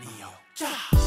Neo. The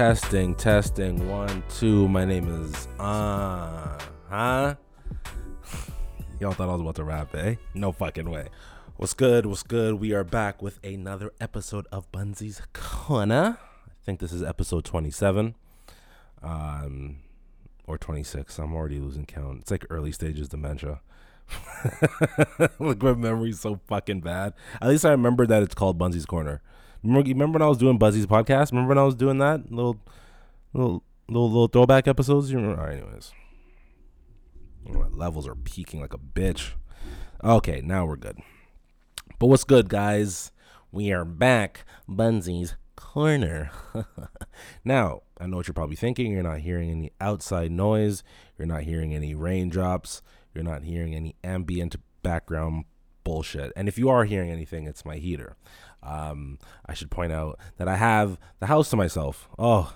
Testing, testing, one, two. My name is uh huh? Y'all thought I was about to rap, eh? No fucking way. What's good? What's good? We are back with another episode of Bunzy's Corner. I think this is episode 27. Um or 26. I'm already losing count. It's like early stages dementia. like my memory's so fucking bad. At least I remember that it's called Bunzy's Corner. Remember, remember when I was doing Buzzy's podcast? Remember when I was doing that little, little, little, little throwback episodes? You remember? Right, anyways, my levels are peaking like a bitch. Okay, now we're good. But what's good, guys? We are back, Bunzy's Corner. now, I know what you're probably thinking. You're not hearing any outside noise. You're not hearing any raindrops. You're not hearing any ambient background bullshit. And if you are hearing anything, it's my heater. Um, I should point out that I have the house to myself. Oh,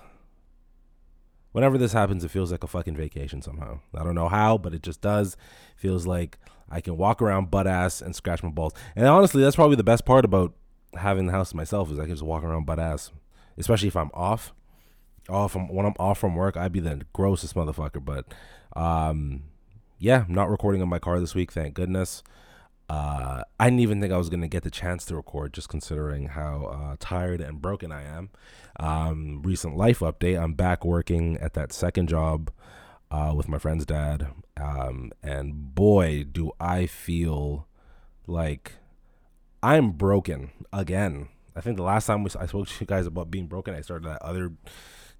whenever this happens, it feels like a fucking vacation somehow. I don't know how, but it just does. Feels like I can walk around butt ass and scratch my balls. And honestly, that's probably the best part about having the house to myself is I can just walk around butt ass, especially if I'm off. Off from when I'm off from work, I'd be the grossest motherfucker. But um, yeah, I'm not recording in my car this week, thank goodness. Uh, I didn't even think I was gonna get the chance to record, just considering how uh, tired and broken I am. Um, recent life update: I'm back working at that second job uh, with my friend's dad, um, and boy, do I feel like I'm broken again. I think the last time we, I spoke to you guys about being broken, I started that other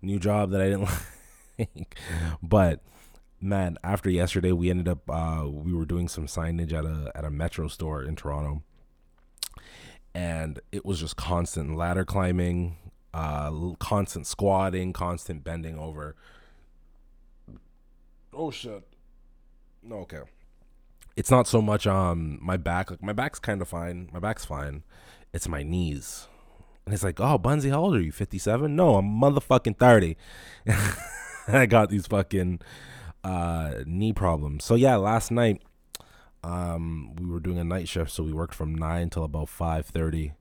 new job that I didn't like, but man, after yesterday, we ended up uh, we were doing some signage at a at a metro store in Toronto, and it was just constant ladder climbing, uh, constant squatting, constant bending over. Oh shit. No, okay. It's not so much um my back. Like my back's kind of fine. My back's fine. It's my knees. And it's like, oh, Bunzy, how old are you? 57? No, I'm motherfucking 30. I got these fucking uh, knee problems. So yeah, last night um, we were doing a night shift, so we worked from nine till about 5:30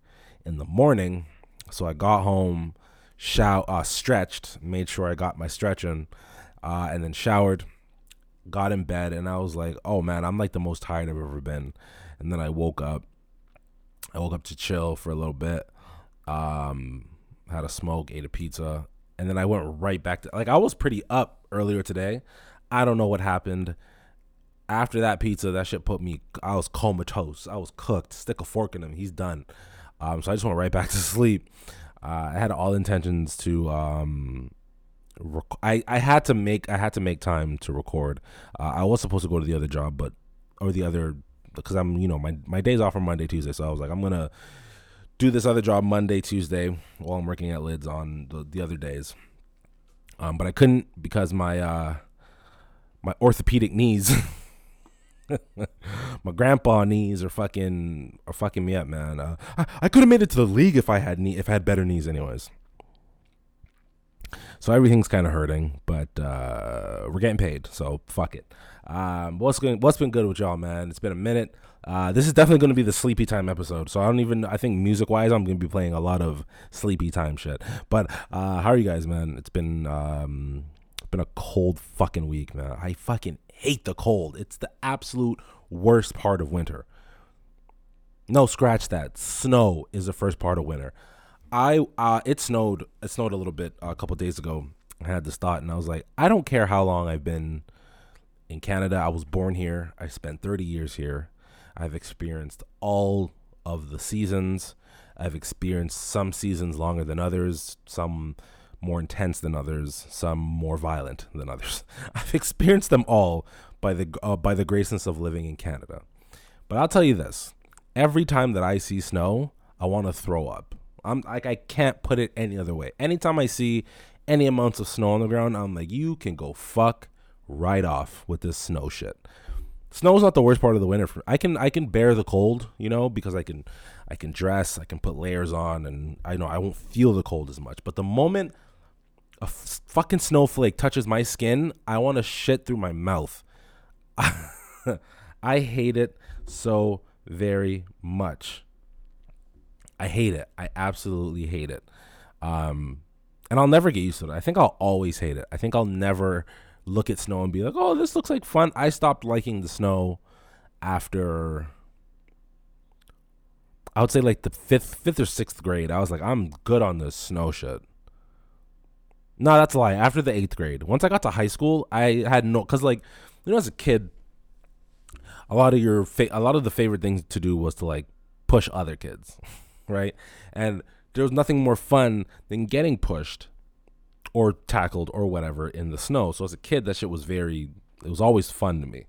in the morning. So I got home, shout, uh, stretched, made sure I got my stretching, uh, and then showered, got in bed, and I was like, oh man, I'm like the most tired I've ever been. And then I woke up. I woke up to chill for a little bit um, had a smoke, ate a pizza, and then I went right back to like I was pretty up earlier today. I don't know what happened. After that pizza, that shit put me. I was comatose. I was cooked. Stick a fork in him. He's done. Um, so I just went right back to sleep. Uh, I had all intentions to. Um, rec- I I had to make I had to make time to record. Uh, I was supposed to go to the other job, but or the other because I'm you know my my days off on Monday Tuesday, so I was like I'm gonna do this other job Monday, Tuesday while I'm working at Lids on the, the other days. Um, but I couldn't because my uh, my orthopedic knees, my grandpa knees are fucking are fucking me up, man. Uh, I, I could have made it to the league if I had knee if I had better knees, anyways. So everything's kind of hurting, but uh, we're getting paid, so fuck it. Um, what's going? What's been good with y'all, man? It's been a minute. Uh, this is definitely going to be the sleepy time episode. So I don't even. I think music wise, I'm going to be playing a lot of sleepy time shit. But uh, how are you guys, man? It's been um, been a cold fucking week, man. I fucking hate the cold. It's the absolute worst part of winter. No, scratch that. Snow is the first part of winter. I uh, it snowed. It snowed a little bit uh, a couple days ago. I had this thought, and I was like, I don't care how long I've been in Canada. I was born here. I spent 30 years here. I've experienced all of the seasons. I've experienced some seasons longer than others, some more intense than others, some more violent than others. I've experienced them all by the uh, by the graceness of living in Canada. But I'll tell you this: every time that I see snow, I want to throw up. I'm like I can't put it any other way. Anytime I see any amounts of snow on the ground, I'm like, you can go fuck right off with this snow shit. Snow is not the worst part of the winter. For, I can I can bear the cold, you know, because I can I can dress, I can put layers on, and I know I won't feel the cold as much. But the moment a f- fucking snowflake touches my skin, I want to shit through my mouth. I hate it so very much. I hate it. I absolutely hate it. Um, and I'll never get used to it. I think I'll always hate it. I think I'll never look at snow and be like, "Oh, this looks like fun." I stopped liking the snow after I would say like the fifth, fifth or sixth grade. I was like, I'm good on this snow shit. No, that's a lie. After the eighth grade, once I got to high school, I had no because like you know as a kid, a lot of your fa- a lot of the favorite things to do was to like push other kids, right? And there was nothing more fun than getting pushed or tackled or whatever in the snow. So as a kid, that shit was very, it was always fun to me.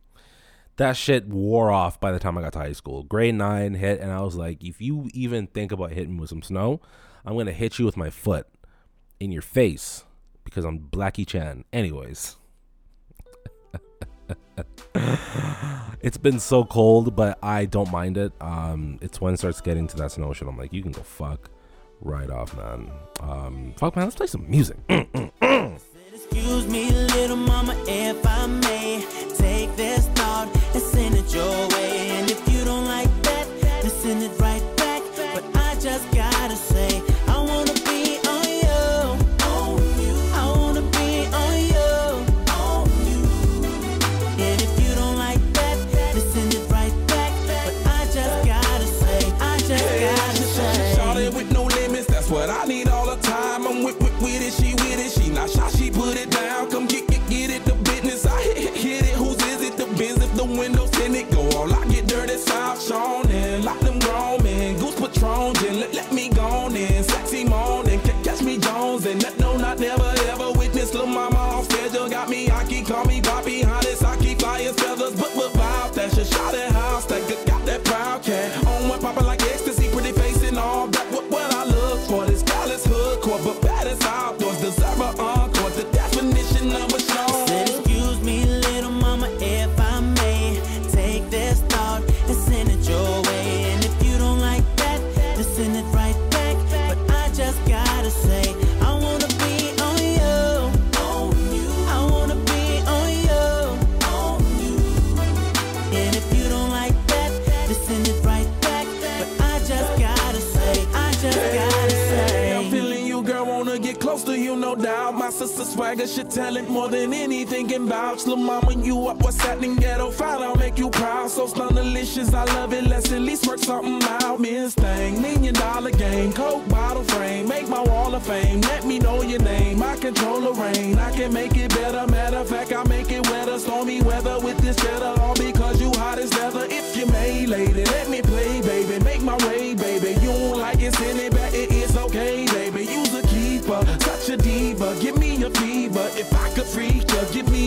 That shit wore off by the time I got to high school. Grade nine hit, and I was like, if you even think about hitting me with some snow, I'm gonna hit you with my foot in your face because I'm Blackie Chan. Anyways. it's been so cold, but I don't mind it. Um, it's when it starts getting to that snow shit. I'm like, you can go fuck right off, man. Um, fuck, man, let's play some music. Excuse me, little mama, if I may take this thought and send it your. swagger should tell it more than anything and vouch. Lil' mama, you up, what's happening? Ghetto fight, I'll make you proud. So delicious, I love it. Let's at least work something out. Miss thing, million dollar game, coke bottle frame. Make my wall of fame, let me know your name. I control the rain, I can make it better. Matter of fact, I make it wetter. Stormy weather with this cheddar, all because you hot as leather. If you made lady, let me play, baby. Make my way, baby. You don't like it, send it back. If I could free you, give me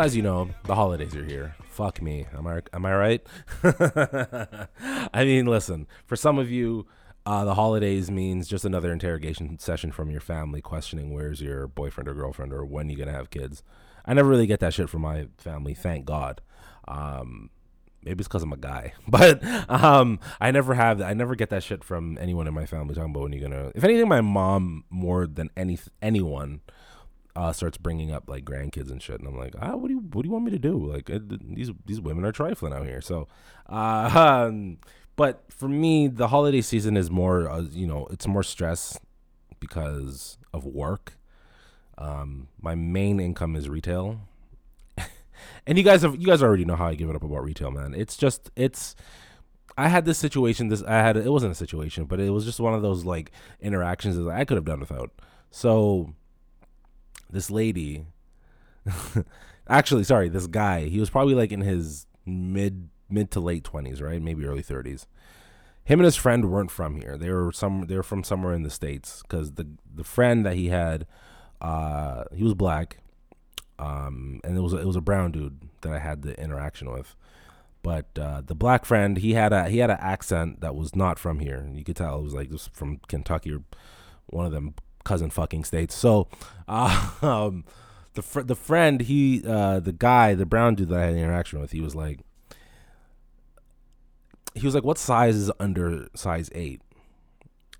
as you know, the holidays are here. Fuck me. Am I am I right? I mean, listen, for some of you, uh, the holidays means just another interrogation session from your family questioning where's your boyfriend or girlfriend or when you gonna have kids. I never really get that shit from my family, thank God. Um, maybe it's because I'm a guy, but um, I never have. I never get that shit from anyone in my family talking about when you're gonna. If anything, my mom more than any anyone uh, starts bringing up like grandkids and shit, and I'm like, ah, what do you what do you want me to do? Like uh, these these women are trifling out here. So, uh, um, but for me, the holiday season is more, uh, you know, it's more stress because of work. Um, my main income is retail, and you guys have you guys already know how I give it up about retail, man. It's just it's. I had this situation. This I had. It wasn't a situation, but it was just one of those like interactions that I could have done without. So this lady actually sorry this guy he was probably like in his mid mid to late 20s right? Maybe early 30s him and his friend weren't from here. They were some they were from somewhere in the states because the the friend that he had uh he was black um and it was it was a brown dude that i had the interaction with. But uh, the black friend he had a he had an accent that was not from here. You could tell it was like just from kentucky or one of them cousin fucking states. So, uh, um, the fr- the friend he uh, the guy the brown dude that I had interaction with he was like he was like what size is under size eight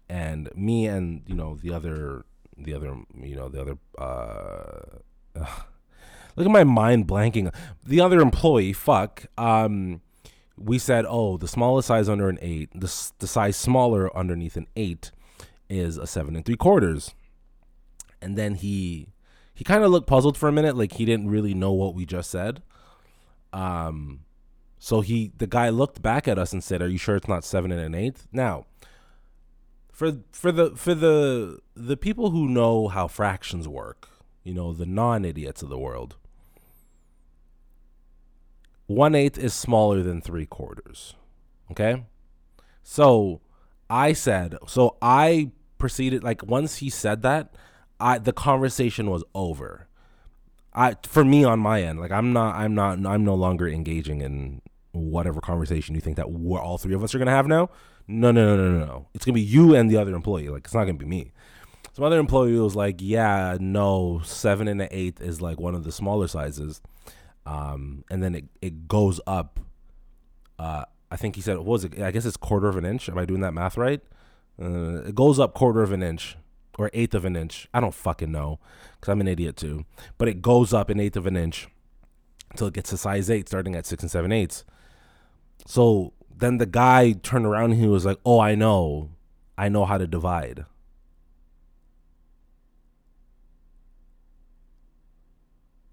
and me and you know the other the other you know the other uh, look at my mind blanking the other employee fuck um we said oh the smallest size under an eight the, the size smaller underneath an eight is a seven and three quarters. And then he he kind of looked puzzled for a minute, like he didn't really know what we just said. Um, so he the guy looked back at us and said, "Are you sure it's not seven and an eighth? Now, for for the for the the people who know how fractions work, you know, the non idiots of the world, one eighth is smaller than three quarters. Okay, so I said, so I proceeded like once he said that, I the conversation was over. I for me on my end, like I'm not I'm not I'm no longer engaging in whatever conversation you think that we're all three of us are gonna have now. No, no, no, no, no, no. It's gonna be you and the other employee. Like it's not gonna be me. Some other employee was like, "Yeah, no, seven and an eighth is like one of the smaller sizes," um, and then it it goes up. Uh, I think he said, "What was it? I guess it's quarter of an inch." Am I doing that math right? Uh, it goes up quarter of an inch or eighth of an inch. I don't fucking know because I'm an idiot too. But it goes up an eighth of an inch until it gets to size eight, starting at six and seven eighths. So then the guy turned around and he was like, "Oh, I know, I know how to divide."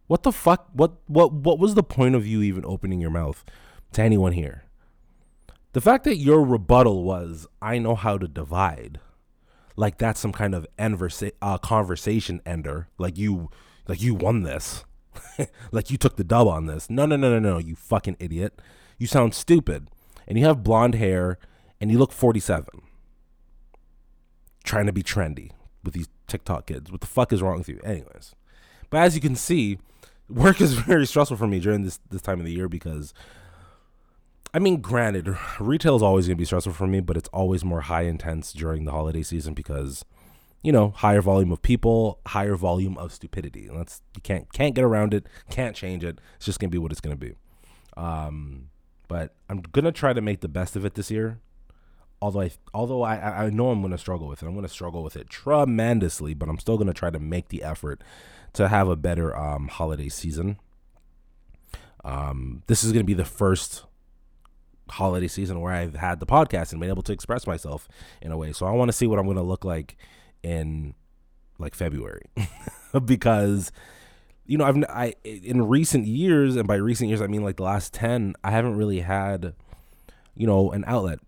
What the fuck? What what what was the point of you even opening your mouth to anyone here? The fact that your rebuttal was, I know how to divide, like that's some kind of enversa- uh, conversation ender, like you, like you won this, like you took the dub on this. No, no, no, no, no, you fucking idiot. You sound stupid, and you have blonde hair, and you look 47. Trying to be trendy with these TikTok kids. What the fuck is wrong with you? Anyways, but as you can see, work is very stressful for me during this this time of the year because I mean, granted, retail is always going to be stressful for me, but it's always more high intense during the holiday season because, you know, higher volume of people, higher volume of stupidity. And that's you can't can't get around it, can't change it. It's just going to be what it's going to be. Um, but I'm gonna try to make the best of it this year. Although I although I I know I'm gonna struggle with it. I'm gonna struggle with it tremendously, but I'm still gonna try to make the effort to have a better um, holiday season. Um, this is gonna be the first holiday season where I've had the podcast and been able to express myself in a way. So I want to see what I'm going to look like in like February. Because you know I've I in recent years and by recent years I mean like the last 10 I haven't really had you know an outlet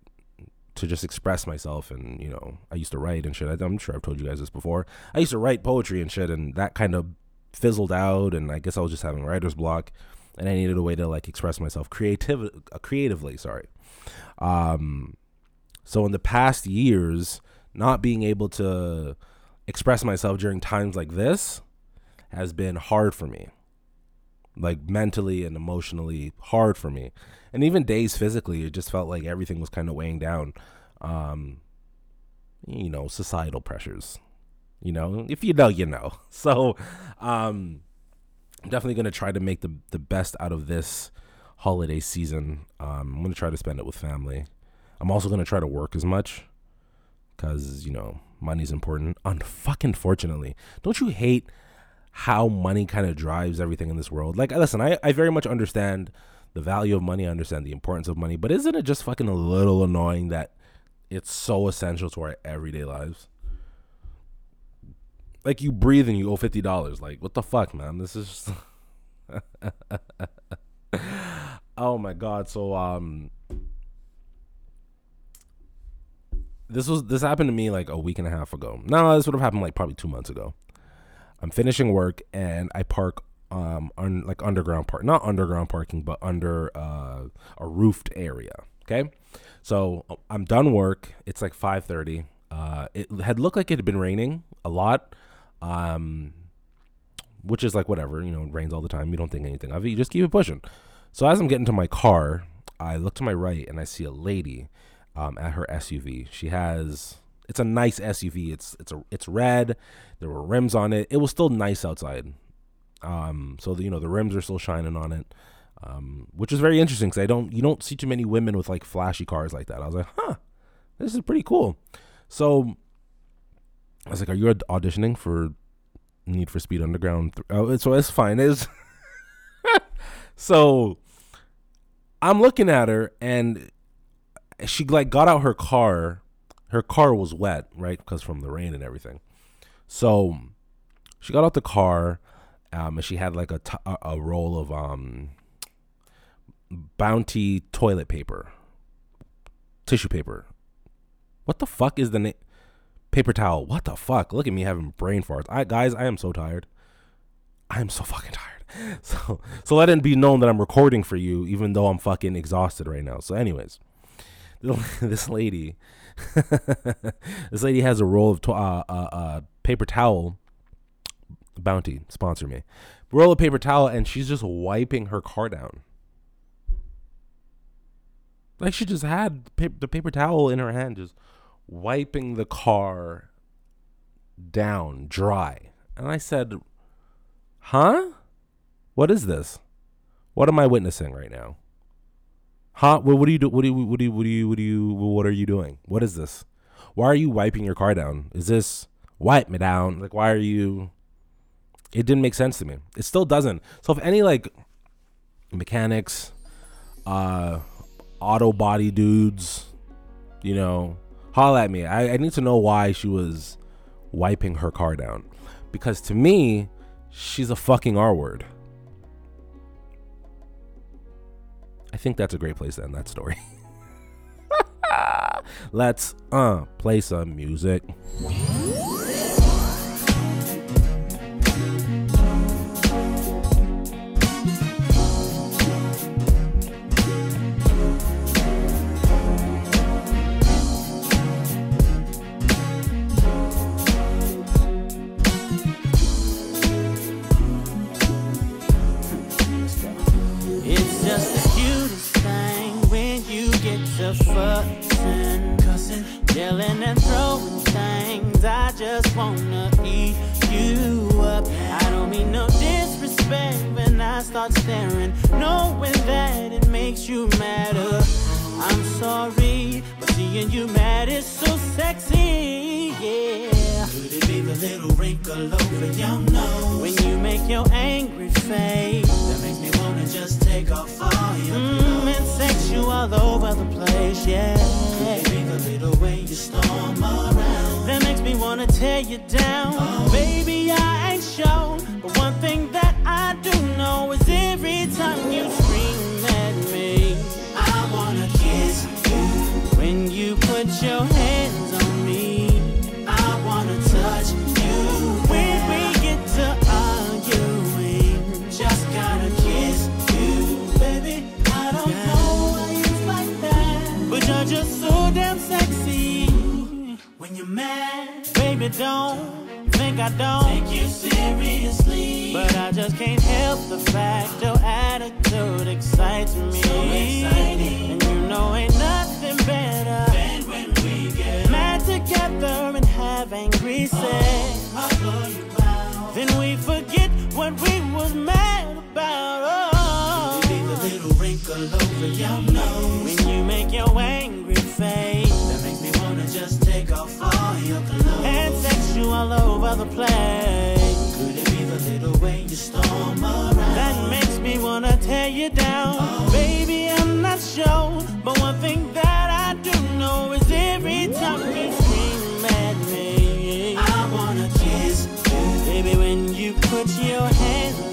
to just express myself and you know I used to write and shit. I'm sure I've told you guys this before. I used to write poetry and shit and that kind of fizzled out and I guess I was just having writer's block and I needed a way to like express myself creative uh, creatively. Sorry. Um, so in the past years, not being able to express myself during times like this has been hard for me. like mentally and emotionally hard for me. And even days physically, it just felt like everything was kind of weighing down. Um, you know, societal pressures. You know, if you know, you know. So, um, Definitely gonna try to make the the best out of this holiday season. Um, I'm gonna try to spend it with family. I'm also gonna try to work as much because you know money's important. Unfucking fortunately, don't you hate how money kind of drives everything in this world? Like, listen, I I very much understand the value of money. I understand the importance of money, but isn't it just fucking a little annoying that it's so essential to our everyday lives? Like you breathe and you owe fifty dollars. Like what the fuck, man? This is. oh my god. So um. This was this happened to me like a week and a half ago. No, this would have happened like probably two months ago. I'm finishing work and I park um on like underground park, not underground parking, but under uh, a roofed area. Okay, so I'm done work. It's like 5:30. Uh, it had looked like it had been raining a lot, um, which is like whatever. You know, it rains all the time. You don't think anything of it. You just keep it pushing. So as I'm getting to my car, I look to my right and I see a lady um, at her SUV. She has it's a nice SUV. It's it's a it's red. There were rims on it. It was still nice outside. Um, so the, you know the rims are still shining on it, um, which is very interesting because I don't you don't see too many women with like flashy cars like that. I was like, huh, this is pretty cool. So I was like, are you auditioning for Need for Speed Underground? Oh, so it's fine. Is so I'm looking at her and she like got out her car. Her car was wet, right? Because from the rain and everything. So she got out the car, um, and she had like a, t- a roll of um, Bounty toilet paper, tissue paper. What the fuck is the name? Paper towel. What the fuck? Look at me having brain farts. I guys, I am so tired. I am so fucking tired. So so let it be known that I'm recording for you, even though I'm fucking exhausted right now. So, anyways, this lady, this lady has a roll of uh, uh, uh, paper towel. Bounty sponsor me. Roll of paper towel, and she's just wiping her car down. Like she just had the paper towel in her hand, just wiping the car down dry. And I said, Huh? What is this? What am I witnessing right now? Huh? What, what do you do? What do you, what do you, what do you, what do you, what are you doing? What is this? Why are you wiping your car down? Is this wipe me down? Like, why are you? It didn't make sense to me. It still doesn't. So if any like mechanics, uh, auto body dudes, you know, holla at me. I, I need to know why she was wiping her car down. Because to me, she's a fucking R word. I think that's a great place to end that story. Let's uh play some music. just wanna eat you up. I don't mean no disrespect when I start staring, knowing that it makes you madder. I'm sorry. And you mad is so sexy, yeah. Could it be the little wrinkle over your nose? When you make your angry face, that makes me wanna just take off all your mm, clothes. And sex you all over the place, yeah. Could it be the little way you storm around? That makes me wanna tear you down. Oh. Baby, I ain't sure, but one thing that I do know is every time you. your hands on me. I wanna touch you. When we get to arguing, just gotta kiss you, baby. I don't yeah. know why it's like that, but you're just so damn sexy. When you're mad, baby, don't think I don't take you seriously. But I just can't help the fact your attitude excites me. So exciting. And you know ain't nothing better. Than get mad together and have angry sex. I'll blow you out. Then we forget what we was mad about. Oh. Leave a little wrinkle over your nose. When you make your angry face That makes me wanna just take off all your clothes. and sex you all over the place. Could it be the little way you storm around? That makes me wanna tear you down. Baby, I'm not sure. But one thing put your hands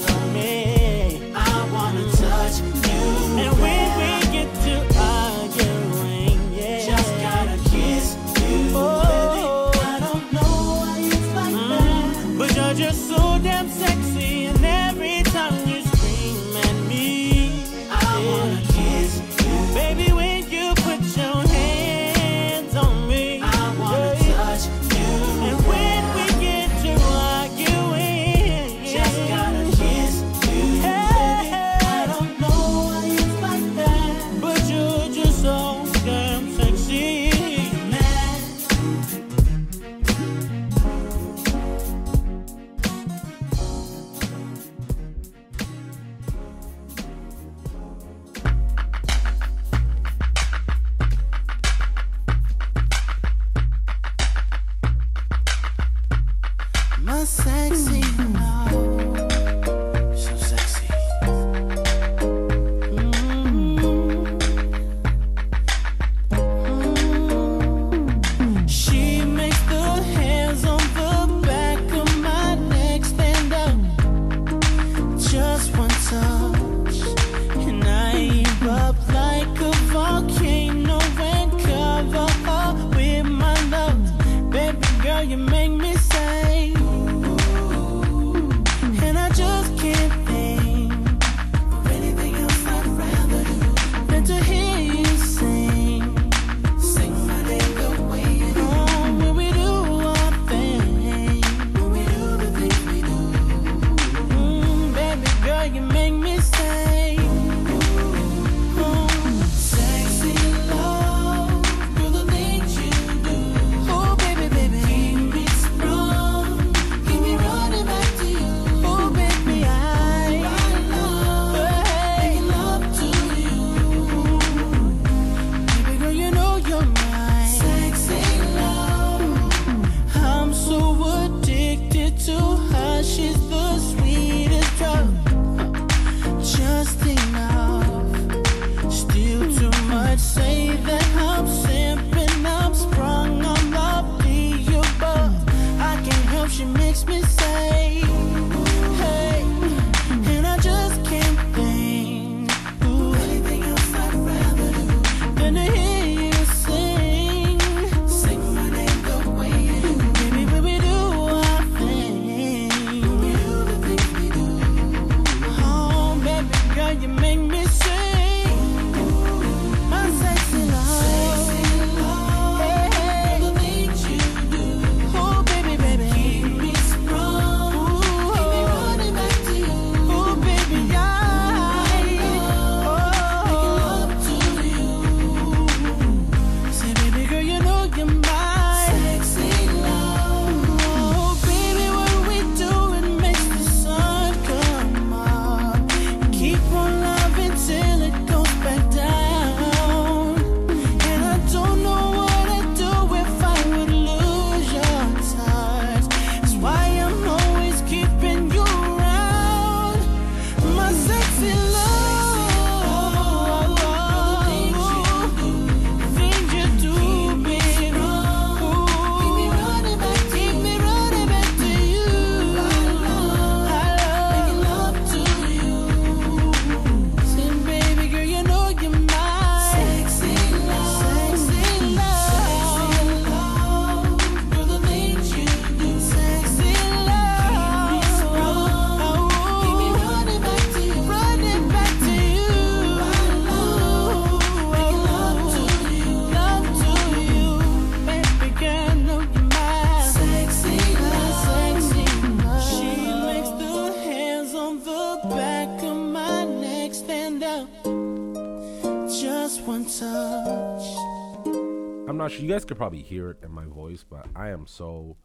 could probably hear it in my voice, but I am so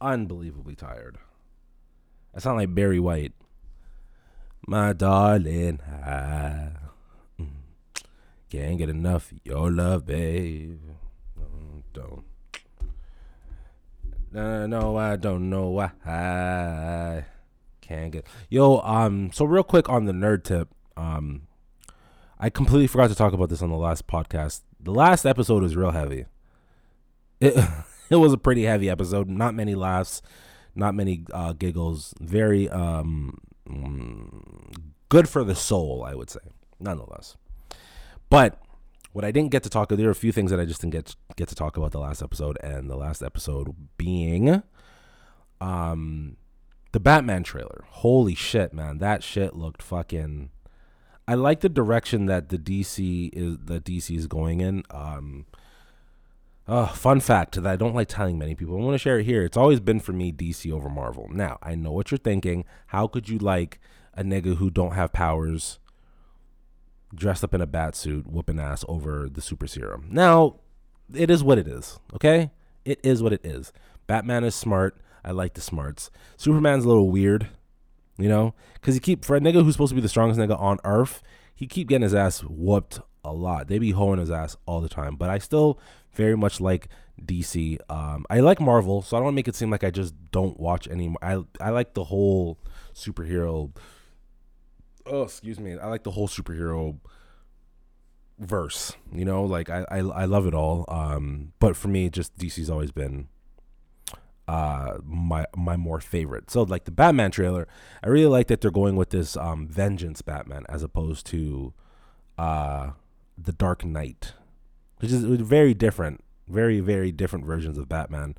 unbelievably tired. I sound like Barry White. My darling, I mm, can't get enough of your love, babe. Don't. No, no, I don't know why I can't get. Yo, um, so real quick on the nerd tip, um, I completely forgot to talk about this on the last podcast. The last episode was real heavy. It it was a pretty heavy episode. Not many laughs, not many uh, giggles. Very um good for the soul, I would say, nonetheless. But what I didn't get to talk, about, there are a few things that I just didn't get get to talk about the last episode, and the last episode being, um, the Batman trailer. Holy shit, man, that shit looked fucking. I like the direction that the DC is that DC is going in. Um, uh, fun fact that I don't like telling many people. I want to share it here. It's always been for me DC over Marvel. Now I know what you're thinking. How could you like a nigga who don't have powers, dressed up in a bat suit, whooping ass over the super serum? Now, it is what it is. Okay, it is what it is. Batman is smart. I like the smarts. Superman's a little weird, you know, because he keep for a nigga who's supposed to be the strongest nigga on earth, he keep getting his ass whooped a lot. They be hoeing his ass all the time. But I still very much like DC. Um, I like Marvel, so I don't want to make it seem like I just don't watch any. I I like the whole superhero. Oh, excuse me. I like the whole superhero verse. You know, like I I, I love it all. Um, but for me, just DC's always been uh my my more favorite. So like the Batman trailer, I really like that they're going with this um vengeance Batman as opposed to uh the Dark Knight, which is very different, very very different versions of Batman.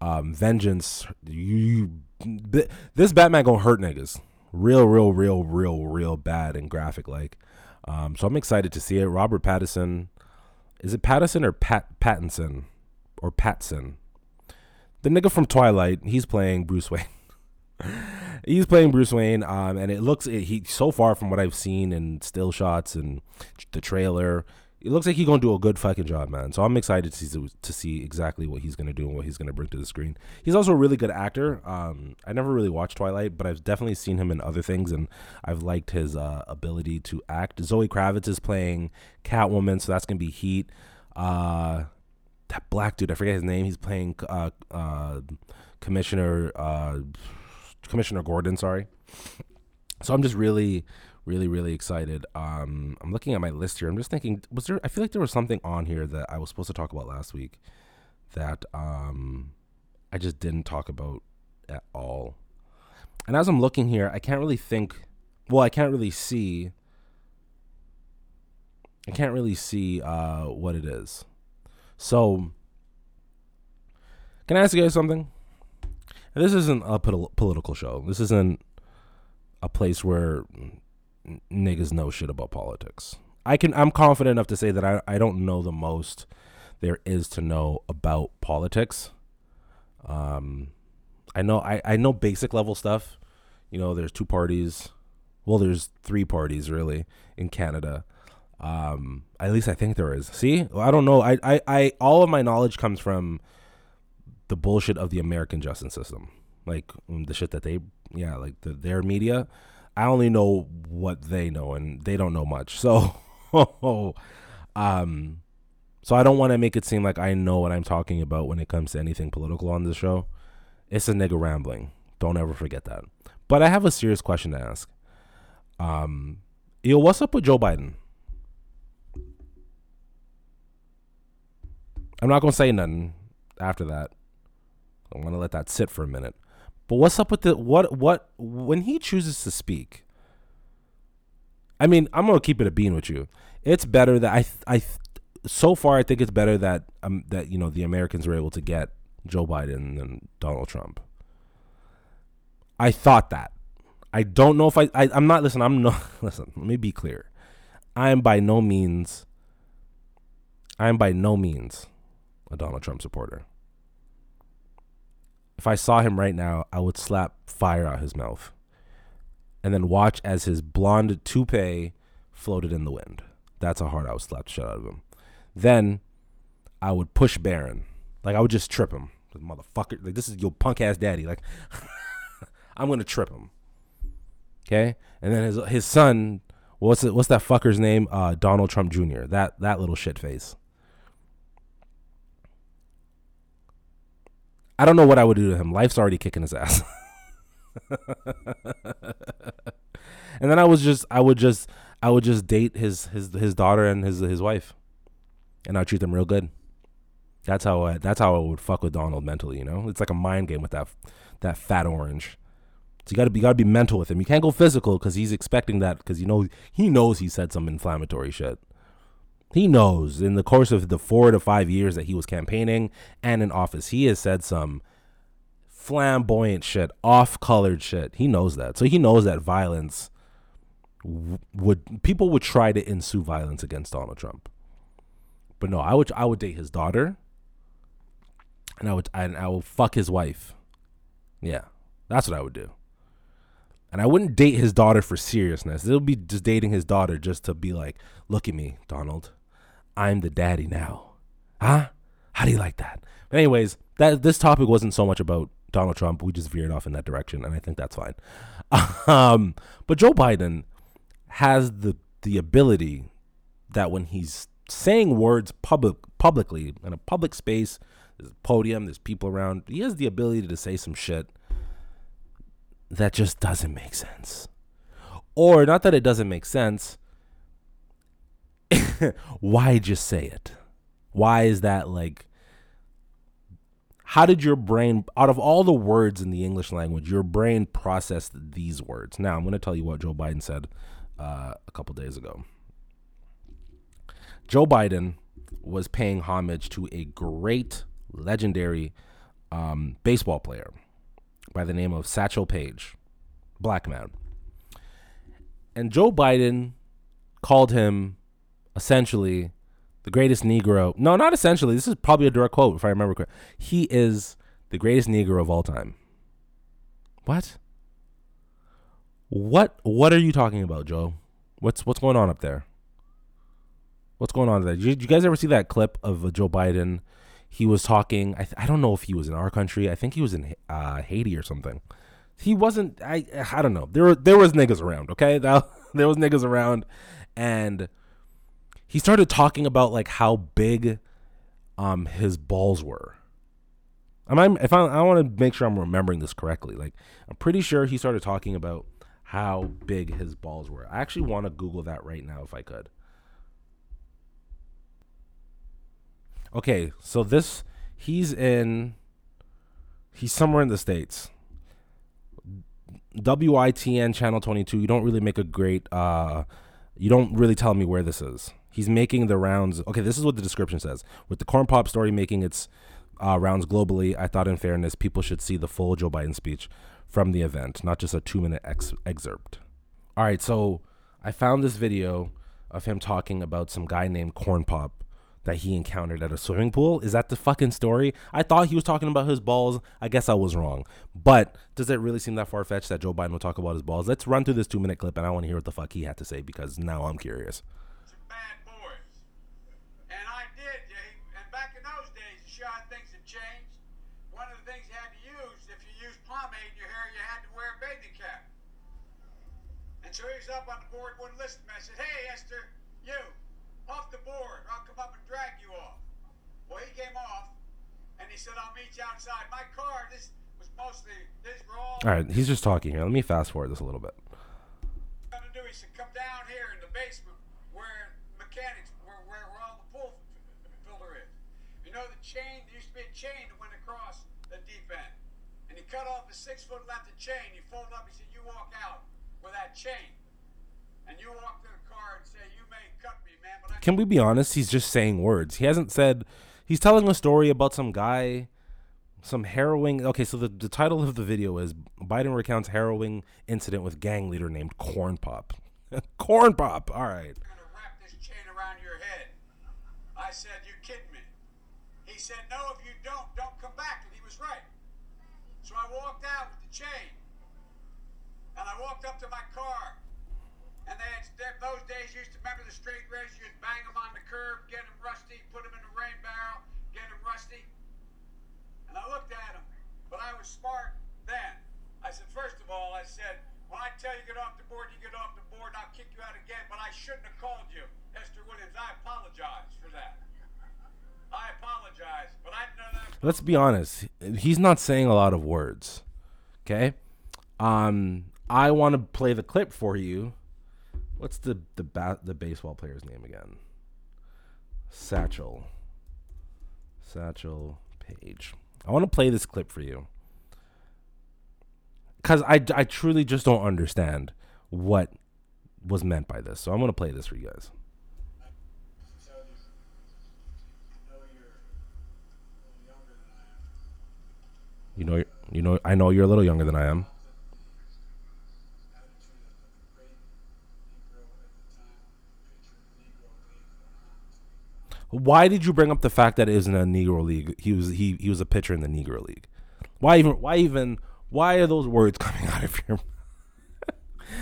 Um, vengeance, you this Batman gonna hurt niggas, real, real, real, real, real bad and graphic like. Um, so I'm excited to see it. Robert Pattinson, is it Pattinson or Pat Pattinson or Patson? The nigga from Twilight, he's playing Bruce Wayne. he's playing Bruce Wayne, um, and it looks he so far from what I've seen in still shots and the trailer, it looks like he's gonna do a good fucking job, man. So I'm excited to see to see exactly what he's gonna do and what he's gonna bring to the screen. He's also a really good actor. Um, I never really watched Twilight, but I've definitely seen him in other things, and I've liked his uh, ability to act. Zoe Kravitz is playing Catwoman, so that's gonna be heat. Uh, that black dude, I forget his name. He's playing uh, uh, Commissioner uh, Commissioner Gordon. Sorry. So I'm just really, really, really excited. Um, I'm looking at my list here. I'm just thinking, was there? I feel like there was something on here that I was supposed to talk about last week that um, I just didn't talk about at all. And as I'm looking here, I can't really think. Well, I can't really see. I can't really see uh, what it is. So, can I ask you guys something? This isn't a political show. This isn't a place where niggas know shit about politics. I can. I'm confident enough to say that I, I don't know the most there is to know about politics. Um, I know I, I know basic level stuff. You know, there's two parties. Well, there's three parties really in Canada. Um, at least I think there is. See, I don't know. I, I, I, all of my knowledge comes from the bullshit of the American justice system, like mm, the shit that they, yeah, like the, their media. I only know what they know, and they don't know much. So, um, so I don't want to make it seem like I know what I'm talking about when it comes to anything political on this show. It's a nigga rambling. Don't ever forget that. But I have a serious question to ask. Um, yo, what's up with Joe Biden? I'm not gonna say nothing after that. I want to let that sit for a minute. But what's up with the what what when he chooses to speak? I mean, I'm gonna keep it a bean with you. It's better that I I so far I think it's better that um that you know the Americans were able to get Joe Biden than Donald Trump. I thought that. I don't know if I, I I'm not listen, I'm not listen, let me be clear. I am by no means I am by no means a Donald Trump supporter. If I saw him right now, I would slap fire out his mouth and then watch as his blonde toupee floated in the wind. That's how hard I would slap the shit out of him. Then I would push Barron. Like I would just trip him. Motherfucker. Like this is your punk ass daddy. Like I'm gonna trip him. Okay? And then his his son, what's it, what's that fucker's name? Uh, Donald Trump Jr. That that little shit face. I don't know what I would do to him. Life's already kicking his ass. and then I was just I would just I would just date his his his daughter and his his wife. And I'd treat them real good. That's how I that's how I would fuck with Donald mentally, you know? It's like a mind game with that that fat orange. So you gotta be you gotta be mental with him. You can't go physical because he's expecting that because you know he knows he said some inflammatory shit. He knows in the course of the four to five years that he was campaigning and in office, he has said some flamboyant shit, off colored shit. He knows that. So he knows that violence would people would try to ensue violence against Donald Trump. But no, I would I would date his daughter and I would and I will fuck his wife. Yeah. That's what I would do. And I wouldn't date his daughter for seriousness. It'll be just dating his daughter just to be like, look at me, Donald. I'm the daddy now. Huh? How do you like that? But anyways, that this topic wasn't so much about Donald Trump. We just veered off in that direction, and I think that's fine. Um, but Joe Biden has the the ability that when he's saying words public publicly in a public space, there's a podium, there's people around, he has the ability to say some shit that just doesn't make sense. Or not that it doesn't make sense. Why just say it? Why is that like how did your brain out of all the words in the English language, your brain processed these words? Now, I'm going to tell you what Joe Biden said uh, a couple days ago. Joe Biden was paying homage to a great, legendary um, baseball player by the name of Satchel Paige, black man. And Joe Biden called him essentially the greatest Negro. No, not essentially. This is probably a direct quote, if I remember correctly. He is the greatest Negro of all time. What? What? What are you talking about, Joe? What's what's going on up there? What's going on there? Did you, did you guys ever see that clip of uh, Joe Biden? He was talking. I, th- I don't know if he was in our country. I think he was in uh, Haiti or something. He wasn't. I I don't know. There were there was niggas around. Okay, that, there was niggas around, and he started talking about like how big um his balls were. Am I if I I want to make sure I'm remembering this correctly. Like I'm pretty sure he started talking about how big his balls were. I actually want to Google that right now if I could. Okay, so this he's in he's somewhere in the states. WITN channel 22. You don't really make a great uh you don't really tell me where this is. He's making the rounds. Okay, this is what the description says. With the corn pop story making its uh, rounds globally, I thought in fairness people should see the full Joe Biden speech from the event, not just a 2-minute ex- excerpt. All right, so I found this video of him talking about some guy named Corn Pop that he encountered at a swimming pool. Is that the fucking story? I thought he was talking about his balls. I guess I was wrong. But does it really seem that far fetched that Joe Biden will talk about his balls? Let's run through this two minute clip and I want to hear what the fuck he had to say because now I'm curious. some bad boys. And I did, Jay. And back in those days, you sure how things have changed. One of the things you had to use, if you used pomade in your hair, you had to wear a bathing cap. And so he was up on the board, wouldn't listen to me. I said, hey, Esther, you, off the board, or I'll come up and drag you off. Well, he came off, and he said, I'll meet you outside. My car, this was mostly, these were all... All right, he's just talking here. Let me fast forward this a little bit. gonna do? He said, come down here in the basement where mechanics, where, where, where all the pool filter is. You know the chain, there used to be a chain that went across the deep end. And he cut off the six foot length of chain. He folded up, he said, you walk out with that chain. And you walk to the car and say, you may cut me, man, but I Can we be honest? He's just saying words. He hasn't said. He's telling a story about some guy, some harrowing. Okay, so the, the title of the video is Biden recounts harrowing incident with gang leader named Corn Pop. Corn Pop. All right. gonna wrap this chain around your head. I said, you kidding me? He said, no, if you don't, don't come back. And he was right. So I walked out with the chain. I walked up to my car, and they had, those days used to remember the straight race. You'd bang them on the curb, get them rusty, put them in the rain barrel, get them rusty. And I looked at them, but I was smart then. I said, first of all, I said, when I tell you get off the board, you get off the board, I'll kick you out again. But I shouldn't have called you, Esther Williams. I apologize for that. I apologize, but I know that. Let's be honest. He's not saying a lot of words. Okay? Um I want to play the clip for you. What's the the ba- the baseball player's name again? Satchel. Satchel Paige. I want to play this clip for you. Cuz I I truly just don't understand what was meant by this. So I'm going to play this for you guys. You know, you know, I know you're a little younger than I am. Why did you bring up the fact that it isn't a Negro League? He was he he was a pitcher in the Negro League. Why even why even why are those words coming out of your? mouth?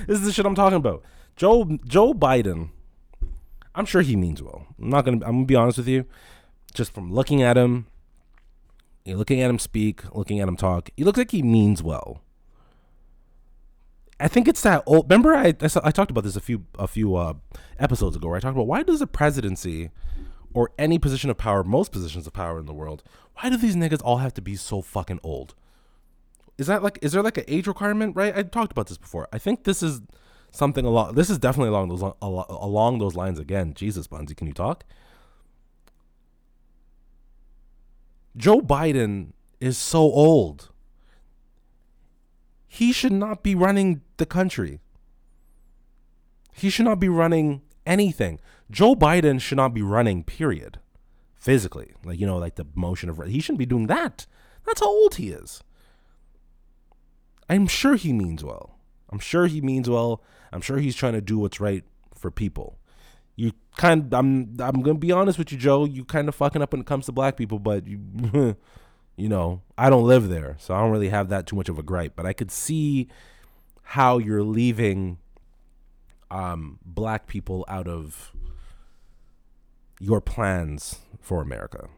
this is the shit I'm talking about. Joe Joe Biden. I'm sure he means well. I'm not gonna. I'm gonna be honest with you. Just from looking at him, you know, looking at him speak, looking at him talk, he looks like he means well. I think it's that old. Remember, I I, saw- I talked about this a few a few uh, episodes ago. Where I talked about why does a presidency or any position of power, most positions of power in the world, why do these niggas all have to be so fucking old? Is that like is there like an age requirement? Right? I talked about this before. I think this is something along. This is definitely along those along those lines again. Jesus, Bunzy, can you talk? Joe Biden is so old. He should not be running the country. He should not be running anything. Joe Biden should not be running, period. Physically. Like, you know, like the motion of, he shouldn't be doing that. That's how old he is. I'm sure he means well. I'm sure he means well. I'm sure he's trying to do what's right for people. You kind I'm I'm gonna be honest with you, Joe. You kind of fucking up when it comes to black people, but you you know, I don't live there, so I don't really have that too much of a gripe. But I could see how you're leaving um, black people out of your plans for America.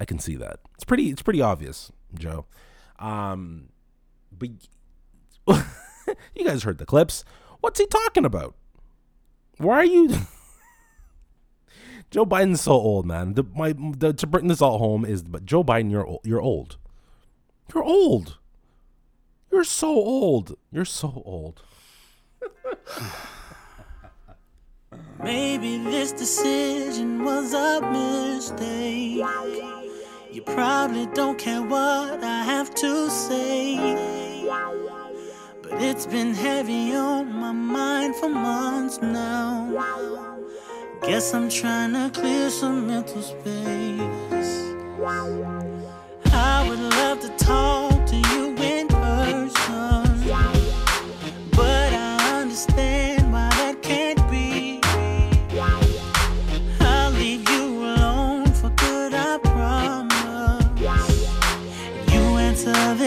I can see that. It's pretty. It's pretty obvious, Joe. Um, but you guys heard the clips. What's he talking about? Why are you? Joe Biden's so old, man. The, my the, to bring this all home is, but Joe Biden, you're you're old. You're old. You're so old. You're so old. Maybe this decision was a mistake. You probably don't care what I have to say. But it's been heavy on my mind for months now. Guess I'm trying to clear some mental space. I would love to talk to you in person. But I understand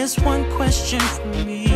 this one question for me.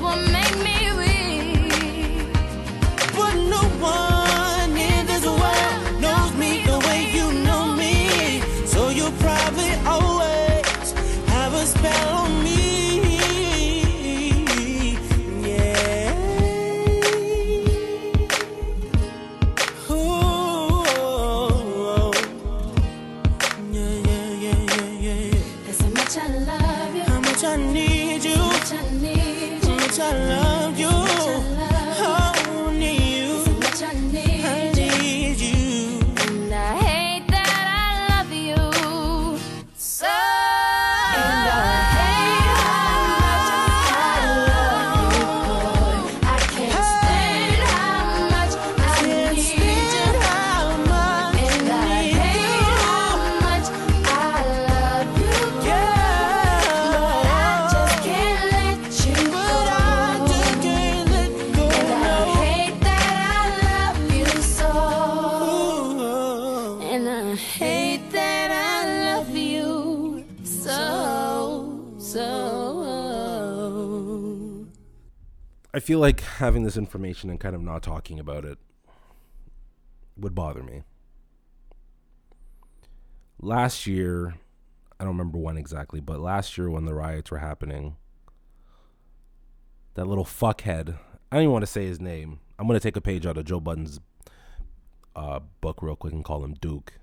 Your kiss feel like having this information and kind of not talking about it would bother me. Last year, I don't remember when exactly, but last year when the riots were happening, that little fuckhead, I don't even want to say his name. I'm going to take a page out of Joe Budden's uh, book real quick and call him Duke.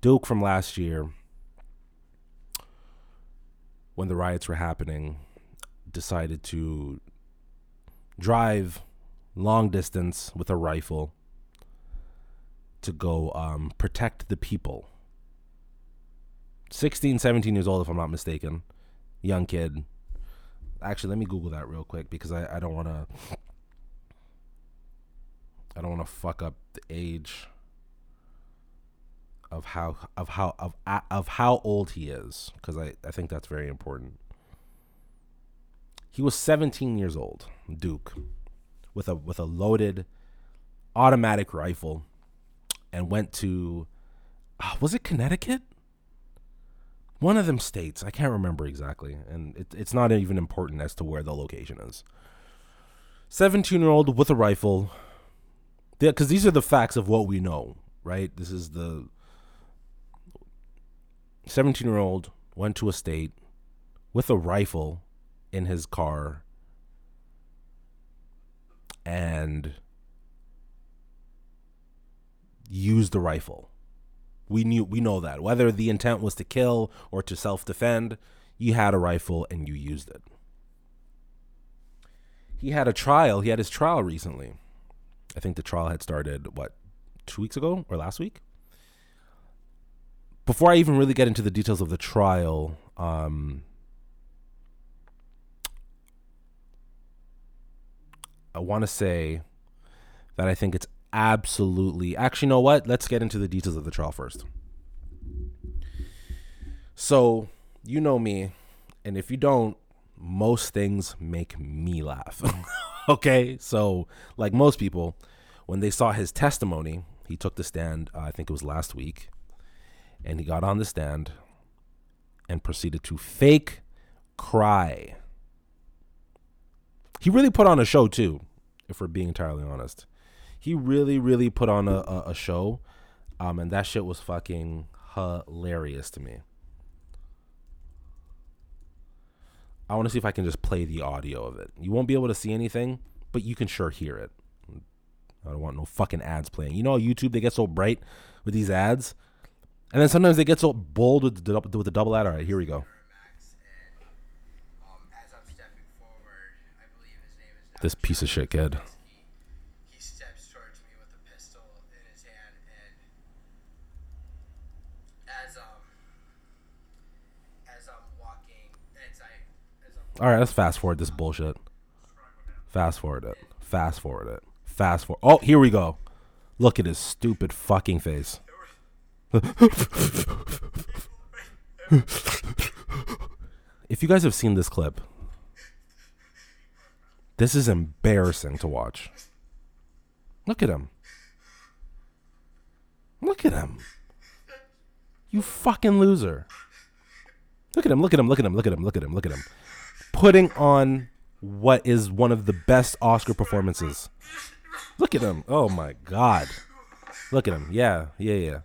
Duke from last year, when the riots were happening, decided to drive long distance with a rifle to go um, protect the people. 16, 17 years old, if I'm not mistaken. Young kid. Actually, let me Google that real quick because I, I don't want to. I don't want to fuck up the age of how of how of of how old he is because I, I think that's very important. He was 17 years old, Duke, with a with a loaded automatic rifle, and went to ah, was it Connecticut? One of them states. I can't remember exactly, and it, it's not even important as to where the location is. 17 year old with a rifle, because these are the facts of what we know, right? This is the 17 year old went to a state with a rifle in his car and used the rifle. We knew we know that. Whether the intent was to kill or to self-defend, you had a rifle and you used it. He had a trial. He had his trial recently. I think the trial had started what 2 weeks ago or last week. Before I even really get into the details of the trial, um I want to say that I think it's absolutely. Actually, you know what? Let's get into the details of the trial first. So, you know me, and if you don't, most things make me laugh. okay? So, like most people, when they saw his testimony, he took the stand, uh, I think it was last week, and he got on the stand and proceeded to fake cry. He really put on a show too, if we're being entirely honest. He really, really put on a, a, a show, um, and that shit was fucking hilarious to me. I want to see if I can just play the audio of it. You won't be able to see anything, but you can sure hear it. I don't want no fucking ads playing. You know, how YouTube they get so bright with these ads, and then sometimes they get so bold with the, with the double ad. All right, here we go. This piece of shit kid. he steps towards me with a pistol in his hand and as um as I'm walking piece of shit I'm All right, let's fast forward this bullshit. Fast forward it. Fast forward it. Fast forward. Oh, here we go. Look at his stupid fucking face. if you guys have seen this clip, this is embarrassing to watch. Look at him. Look at him. You fucking loser. Look at him, look at him, look at him, look at him, look at him, look at him. Putting on what is one of the best Oscar performances. Look at him. Oh my god. Look at him. Yeah, yeah, yeah.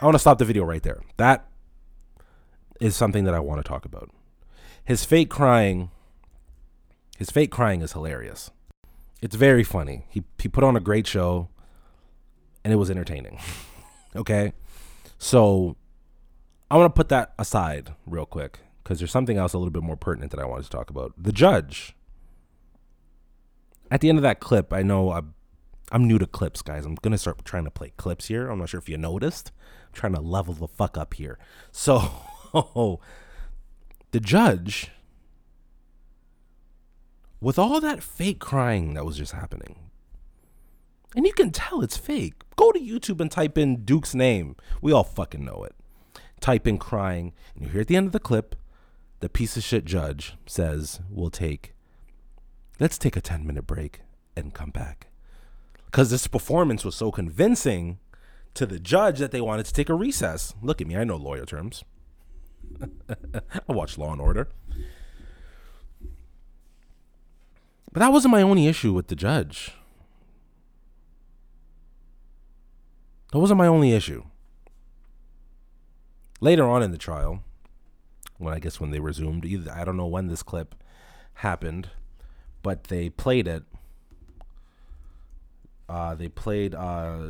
I want to stop the video right there. That is something that I want to talk about. His fake crying his fake crying is hilarious. It's very funny. He he put on a great show and it was entertaining. okay? So I want to put that aside real quick because there's something else a little bit more pertinent that I wanted to talk about. The judge. At the end of that clip, I know I'm, I'm new to clips, guys. I'm to start trying to play clips here. I'm not sure if you noticed. I'm trying to level the fuck up here. So, the judge, with all that fake crying that was just happening, and you can tell it's fake. Go to YouTube and type in Duke's name. We all fucking know it. Type in crying, and you hear at the end of the clip, the piece of shit judge says, We'll take, let's take a 10 minute break and come back. Because this performance was so convincing to the judge that they wanted to take a recess. Look at me, I know lawyer terms. I watch Law and Order. But that wasn't my only issue with the judge. That wasn't my only issue. Later on in the trial, when I guess when they resumed, either I don't know when this clip happened, but they played it. Uh, they played uh,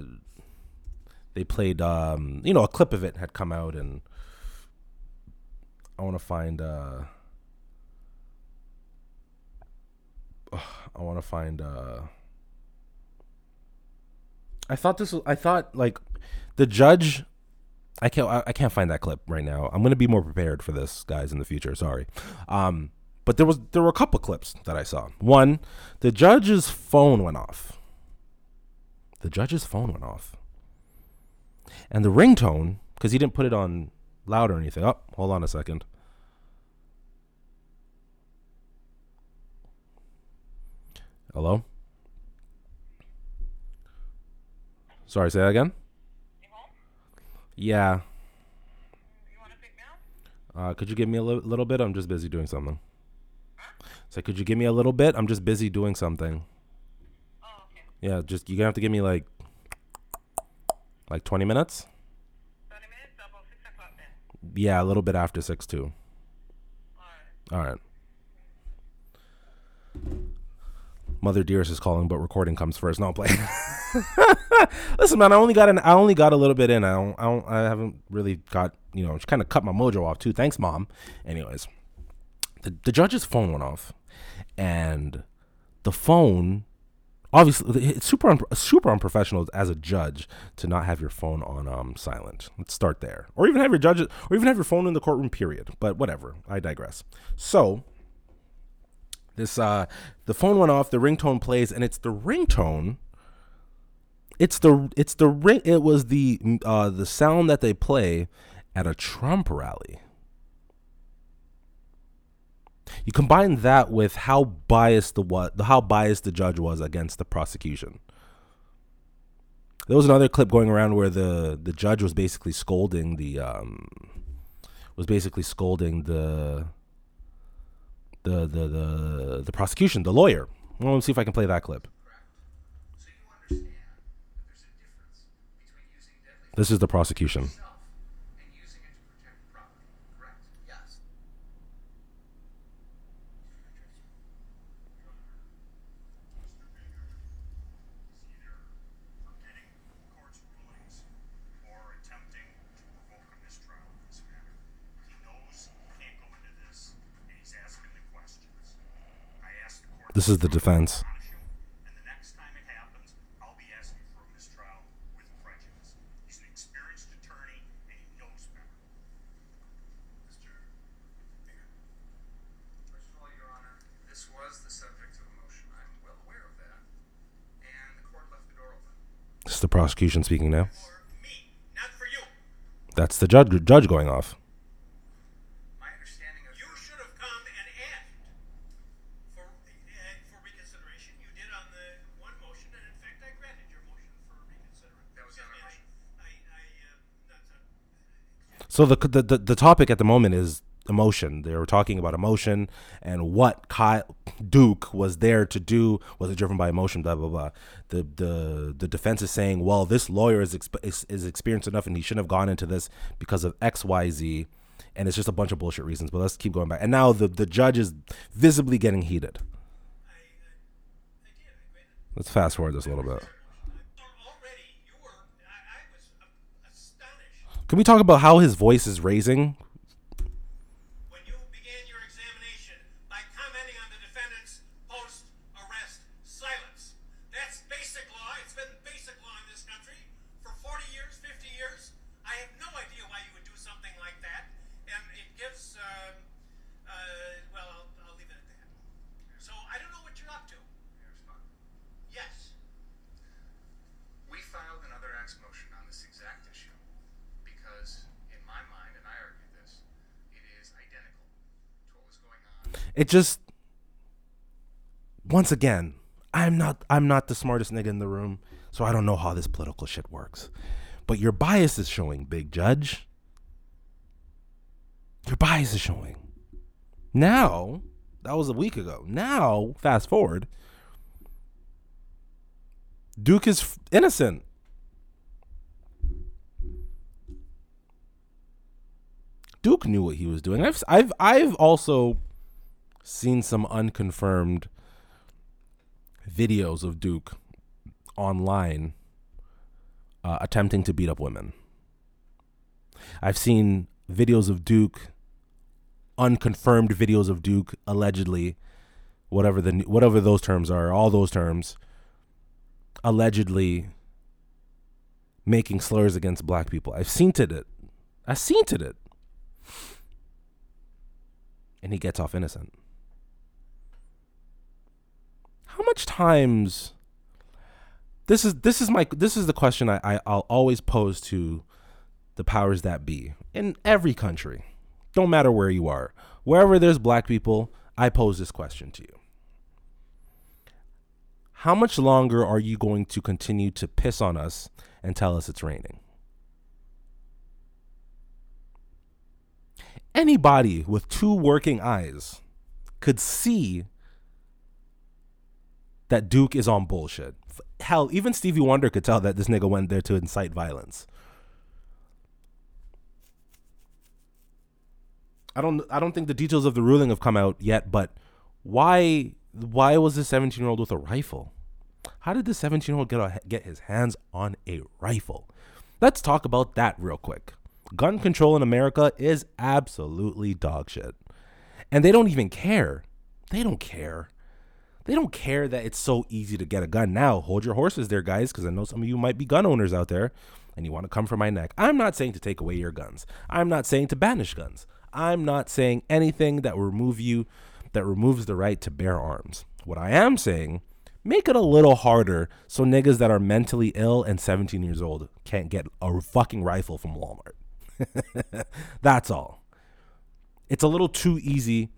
they played um, you know a clip of it had come out and I want to find uh, I want to find uh, I thought this was I thought like the judge I can't I, I can't find that clip right now. I'm gonna be more prepared for this, guys, in the future. Sorry. Um, but there was there were a couple clips that I saw. One, the judge's phone went off. The judge's phone went off. And the ringtone, because he didn't put it on loud or anything. Oh, hold on a second. Hello? Sorry, say that again? Yeah. Uh, could you give me a li- little bit? I'm just busy doing something. So could you give me a little bit? I'm just busy doing something. Yeah, just you're gonna have to give me like like 20 minutes. Twenty minutes, double six o'clock then. Yeah, a little bit after six too. All right. Mother Dearest is calling, but recording comes first. No, I'm playing. Listen, man, I only got an, I only got a little bit in. I don't, I don't, I haven't really got, you know, she kind of cut my mojo off too. Thanks, mom. Anyways, the the judge's phone went off, and the phone, obviously, it's super un, super unprofessional as a judge to not have your phone on um silent. Let's start there, or even have your judge, or even have your phone in the courtroom. Period. But whatever. I digress. So This uh the phone went off, the ringtone plays, and it's the ringtone. It's the it's the ring it was the uh the sound that they play at a Trump rally. You combine that with how biased the what how biased the judge was against the prosecution. There was another clip going around where the the judge was basically scolding the um was basically scolding the the the the, the prosecution, the lawyer. Well, let's see if I can play that clip. So that there's a difference between using deadly This is the prosecution. yourself and using it to protect property, correct? Yes. either forgetting the court's rulings or attempting to provoke a mistrial in this matter. He knows he can't go into this, and he's asking the questions. I asked the court. This is the defense. punish him, and the next time it happens, I'll be asking for a mistrial with prejudice. He's an experienced attorney, and he knows better. Mr. Mayor. First of all, Your Honor, this was the subject of a motion. I'm well aware of that. And the court left the defense. This is the prosecution speaking now. For me, not for you. That's the judge judge going off. My understanding of You your- should have come and asked for, uh, for reconsideration. You did on the one motion, and in fact, I granted your motion for reconsideration. That was not a Excuse me, motion. I, I, I, uh, that's a, So the, the the the topic at the moment is emotion. They were talking about emotion and what Kyle Duke was there to do. Was it driven by emotion? Blah blah blah. The the the defense is saying, well, this lawyer is exp- is, is experienced enough, and he shouldn't have gone into this because of X Y Z. And it's just a bunch of bullshit reasons. But let's keep going back. And now the the judge is visibly getting heated. Let's fast forward this a little bit. Can we talk about how his voice is raising? when you began your examination by commenting on the defendant's post-arrest silence. That's basic law. It's been basic law in this country for 40 years, 50 years. I have no idea why you would do something like that, and it gives. Um, uh, well, I'll, I'll leave it at that. So I don't know what you're up to. Here's fine. Yes. We filed another X motion on this exact issue because, in my mind, and I argued this, it is identical to what was going on. It just once again i'm not i'm not the smartest nigga in the room so i don't know how this political shit works. But your bias is showing big judge. Your bias is showing. Now that was a week ago. Now fast forward duke is innocent. Duke knew what he was doing. I've i've i've also seen some unconfirmed videos of Duke online uh, attempting to beat up women. I've seen videos of Duke, unconfirmed videos of Duke allegedly, whatever the whatever those terms are, all those terms, allegedly making slurs against black people. I've seen it. I've seen it. And he gets off innocent. How much times this is this is my this is the question I, I I'll always pose to the powers that be in every country. Don't matter where you are. Wherever there's black people, I pose this question to you. How much longer are you going to continue to piss on us and tell us it's raining? Anybody with two working eyes could see that Duke is on bullshit. Hell, even Stevie Wonder could tell that this nigga went there to incite violence. I don't I don't think the details of the ruling have come out yet, but why why was this 17 year old with a rifle? How did this 17 year old get a, get his hands on a rifle? Let's talk about that real quick. Gun control in America is absolutely dog shit. And they don't even care. They don't care. They don't care that it's so easy to get a gun. Now, hold your horses there, guys, because I know some of you might be gun owners out there and you want to come for my neck. I'm not saying to take away your guns. I'm not saying to banish guns. I'm not saying anything that will remove you that removes the right to bear arms. What I am saying, make it a little harder so niggas that are mentally ill and 17 years old can't get a fucking rifle from Walmart. That's all. It's a little too easy.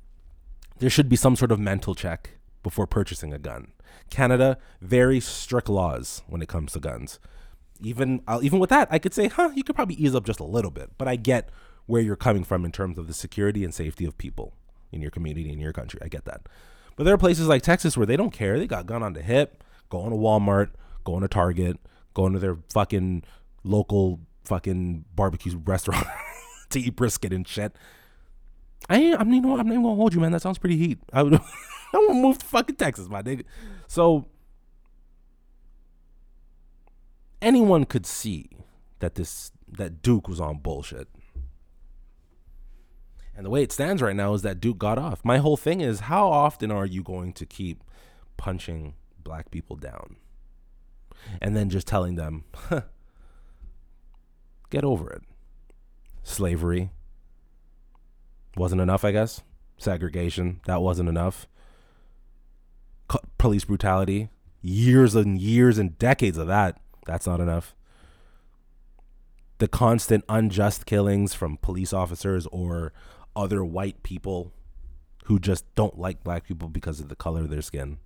There should be some sort of mental check before purchasing a gun. Canada, very strict laws when it comes to guns. Even uh, even with that, I could say, huh, you could probably ease up just a little bit. But I get where you're coming from in terms of the security and safety of people in your community in your country. I get that. But there are places like Texas where they don't care. They got gun on the hip, going to Walmart, going to Target, going to their fucking local fucking barbecue restaurant to eat brisket and shit. I ain't, I mean, you know what? I'm not even gonna hold you, man. That sounds pretty heat. I would, I want to move to fucking Texas, my nigga. So anyone could see that this that Duke was on bullshit. And the way it stands right now is that Duke got off. My whole thing is how often are you going to keep punching black people down? And then just telling them, huh, get over it. Slavery wasn't enough, I guess. Segregation, that wasn't enough. Police brutality, years and years and decades of that, that's not enough. The constant unjust killings from police officers or other white people who just don't like black people because of the color of their skin.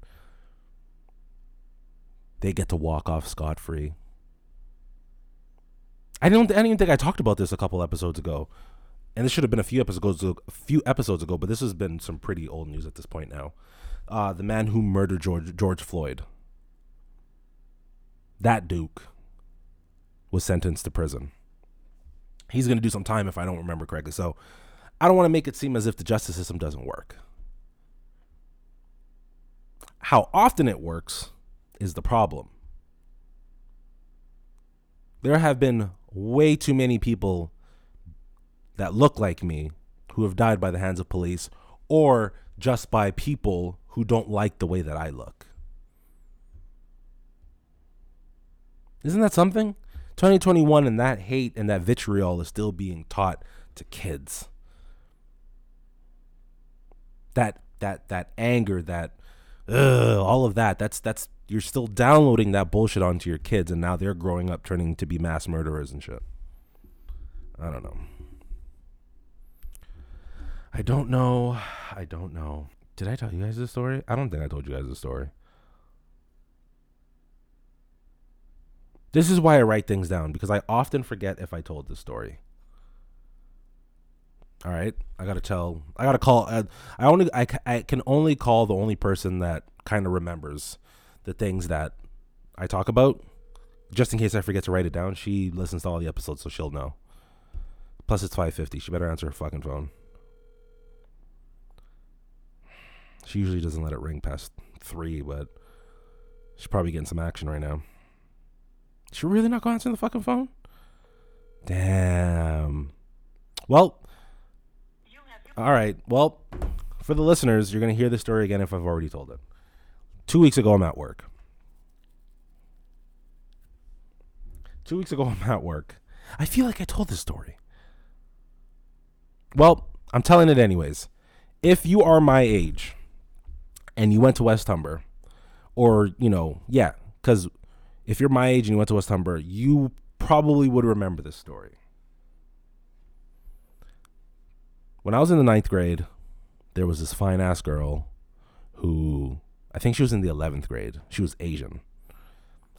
They get to walk off scot free. I don't. I don't even think I talked about this a couple episodes ago, and this should have been a few episodes ago, a few episodes ago. But this has been some pretty old news at this point now. Uh, the man who murdered George George Floyd. That Duke was sentenced to prison. He's going to do some time if I don't remember correctly. So I don't want to make it seem as if the justice system doesn't work. How often it works is the problem. There have been way too many people that look like me who have died by the hands of police or just by people who don't like the way that I look. Isn't that something? 2021 and that hate and that vitriol is still being taught to kids. That that that anger, that ugh, all of that. That's that's you're still downloading that bullshit onto your kids and now they're growing up turning to be mass murderers and shit. I don't know. I don't know. I don't know. Did I tell you guys this story? I don't think I told you guys this story. This is why I write things down because I often forget if I told this story. All right, I gotta tell. I gotta call. I, I only. I, I can only call the only person that kind of remembers the things that I talk about, just in case I forget to write it down. She listens to all the episodes, so she'll know. Plus, it's five fifty. She better answer her fucking phone. She usually doesn't let it ring past three, but she's probably getting some action right now. She really not gonna answer the fucking phone? Damn. Well, all right. Well, for the listeners, you're gonna hear the story again if I've already told it. Two weeks ago, I'm at work. Two weeks ago, I'm at work. I feel like I told this story. Well, I'm telling it anyways. If you are my age and you went to West Humber, or, you know, yeah, because if you're my age and you went to West Humber, you probably would remember this story. When I was in the ninth grade, there was this fine ass girl who I think she was in the 11th grade. She was Asian.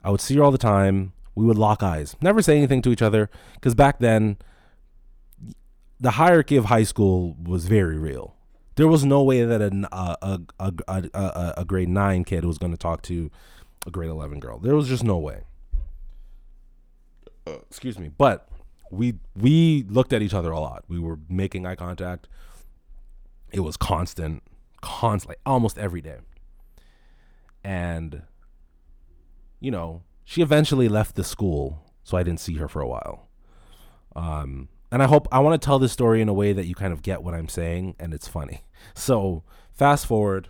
I would see her all the time. We would lock eyes, never say anything to each other, because back then, the hierarchy of high school was very real. There was no way that a, a, a, a, a, a grade 9 kid was going to talk to a grade 11 girl. There was just no way. Uh, excuse me. But we we looked at each other a lot. We were making eye contact. It was constant, constantly, almost every day. And you know, she eventually left the school, so I didn't see her for a while. Um, and I hope I want to tell this story in a way that you kind of get what I'm saying and it's funny. So fast forward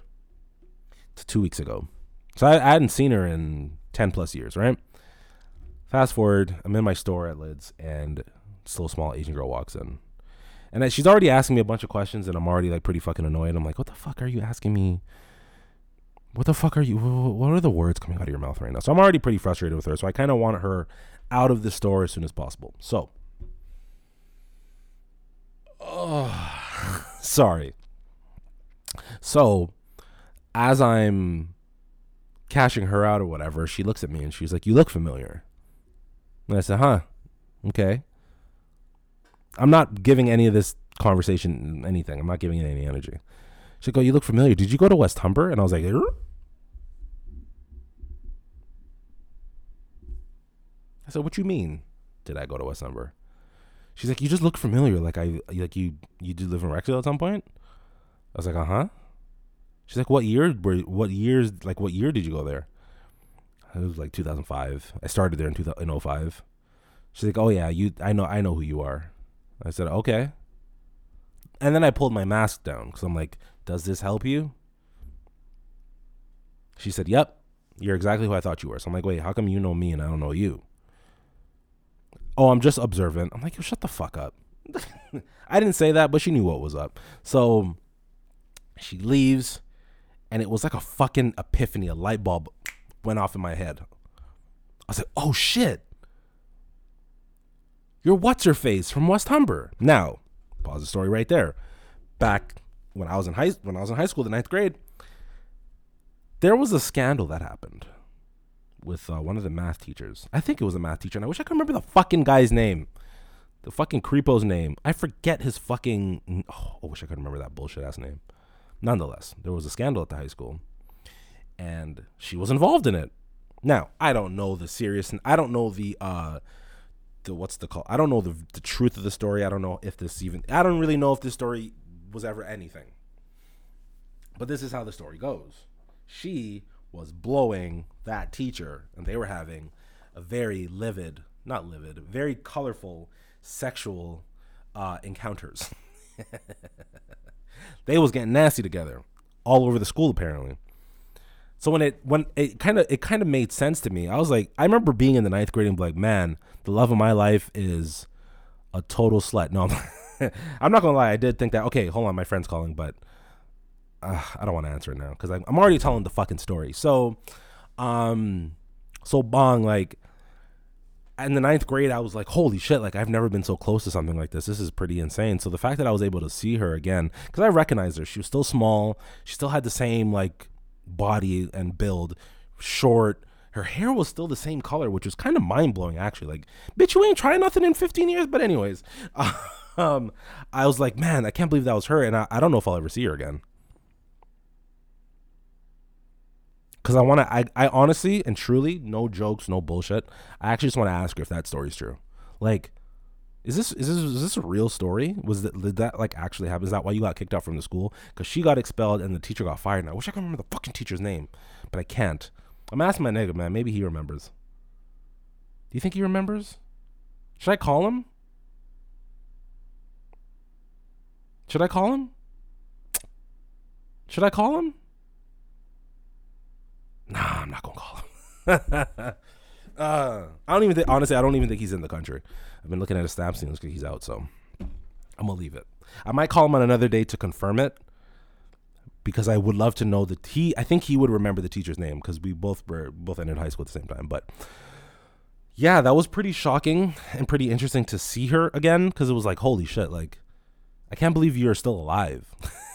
to two weeks ago. So I, I hadn't seen her in 10 plus years, right? Fast forward, I'm in my store at Lids and this little small Asian girl walks in. And she's already asking me a bunch of questions, and I'm already like pretty fucking annoyed. I'm like, what the fuck are you asking me? What the fuck are you? wh- wh- What are the words coming out of your mouth right now? So I'm already pretty frustrated with her. So I kind of want her out of the store as soon as possible. So, oh, sorry. So, as I'm cashing her out or whatever, she looks at me and she's like, "You look familiar." And I said, "Huh, okay." I'm not giving any of this conversation anything. I'm not giving it any energy. She'd go, "You look familiar. Did you go to West Humber?" And I was like, "Er?" I said, "What you mean? Did I go to West Humber?" She's like, "You just look familiar. Like I like you you did live in Rexdale at some point." I was like, "Uh huh." She's like, "What year? Were what years? Like what year did you go there?" It was like 2005. I started there in 2005. She's like, "Oh yeah, you. I know. I know who you are." I said, "Okay." And then I pulled my mask down because I'm like, "Does this help you?" She said, "Yep, you're exactly who I thought you were." So I'm like, "Wait, how come you know me and I don't know you?" Oh, I'm just observant. I'm like, "Yo, shut the fuck up." I didn't say that, but she knew what was up. So she leaves, and it was like a fucking epiphany. A light bulb went off in my head. I was like, "Oh shit." You're what's her face from West Humber. Now, pause the story right there. Back when I was in high when I was in high school, the ninth grade, there was a scandal that happened with uh, one of the math teachers. I think it was a math teacher, and I wish I could remember the fucking guy's name. The fucking creepo's name. I forget his fucking. Oh, I wish I could remember that bullshit ass name. Nonetheless, there was a scandal at the high school, and she was involved in it. Now, I don't know the serious. I don't know the uh, the what's the call? I don't know the the truth of the story. I don't know if this even. I don't really know if this story was ever anything. But this is how the story goes. She was blowing that teacher, and they were having a very livid, not livid, very colorful sexual uh, encounters. they was getting nasty together, all over the school apparently. So when it when it kind of it kind of made sense to me. I was like, I remember being in the ninth grade and be like, man, the love of my life is a total slut. No, I'm not gonna lie. I did think that. Okay, hold on, my friend's calling, but uh, I don't want to answer it now because I'm already telling the fucking story. So, um, so bong like in the ninth grade, I was like, holy shit, like I've never been so close to something like this. This is pretty insane. So the fact that I was able to see her again, because I recognized her, she was still small, she still had the same like body and build, short. Her hair was still the same color, which was kind of mind blowing actually. Like, bitch, you ain't trying nothing in 15 years. But anyways, um, I was like, man, I can't believe that was her, and I, I don't know if I'll ever see her again. Cause I want to, I, I honestly and truly, no jokes, no bullshit. I actually just want to ask her if that story's true. Like, is this is this is this a real story? Was that did that like actually happen? Is that why you got kicked out from the school? Cause she got expelled and the teacher got fired. And I wish I could remember the fucking teacher's name, but I can't. I'm asking my nigga, man. Maybe he remembers. Do you think he remembers? Should I call him? Should I call him? Should I call him? Nah, I'm not gonna call him. uh, I don't even think. Honestly, I don't even think he's in the country. I've been looking at his stamps and he's out, so I'm gonna leave it. I might call him on another day to confirm it because I would love to know that he. I think he would remember the teacher's name because we both were both ended high school at the same time. But yeah, that was pretty shocking and pretty interesting to see her again because it was like, holy shit! Like, I can't believe you're still alive.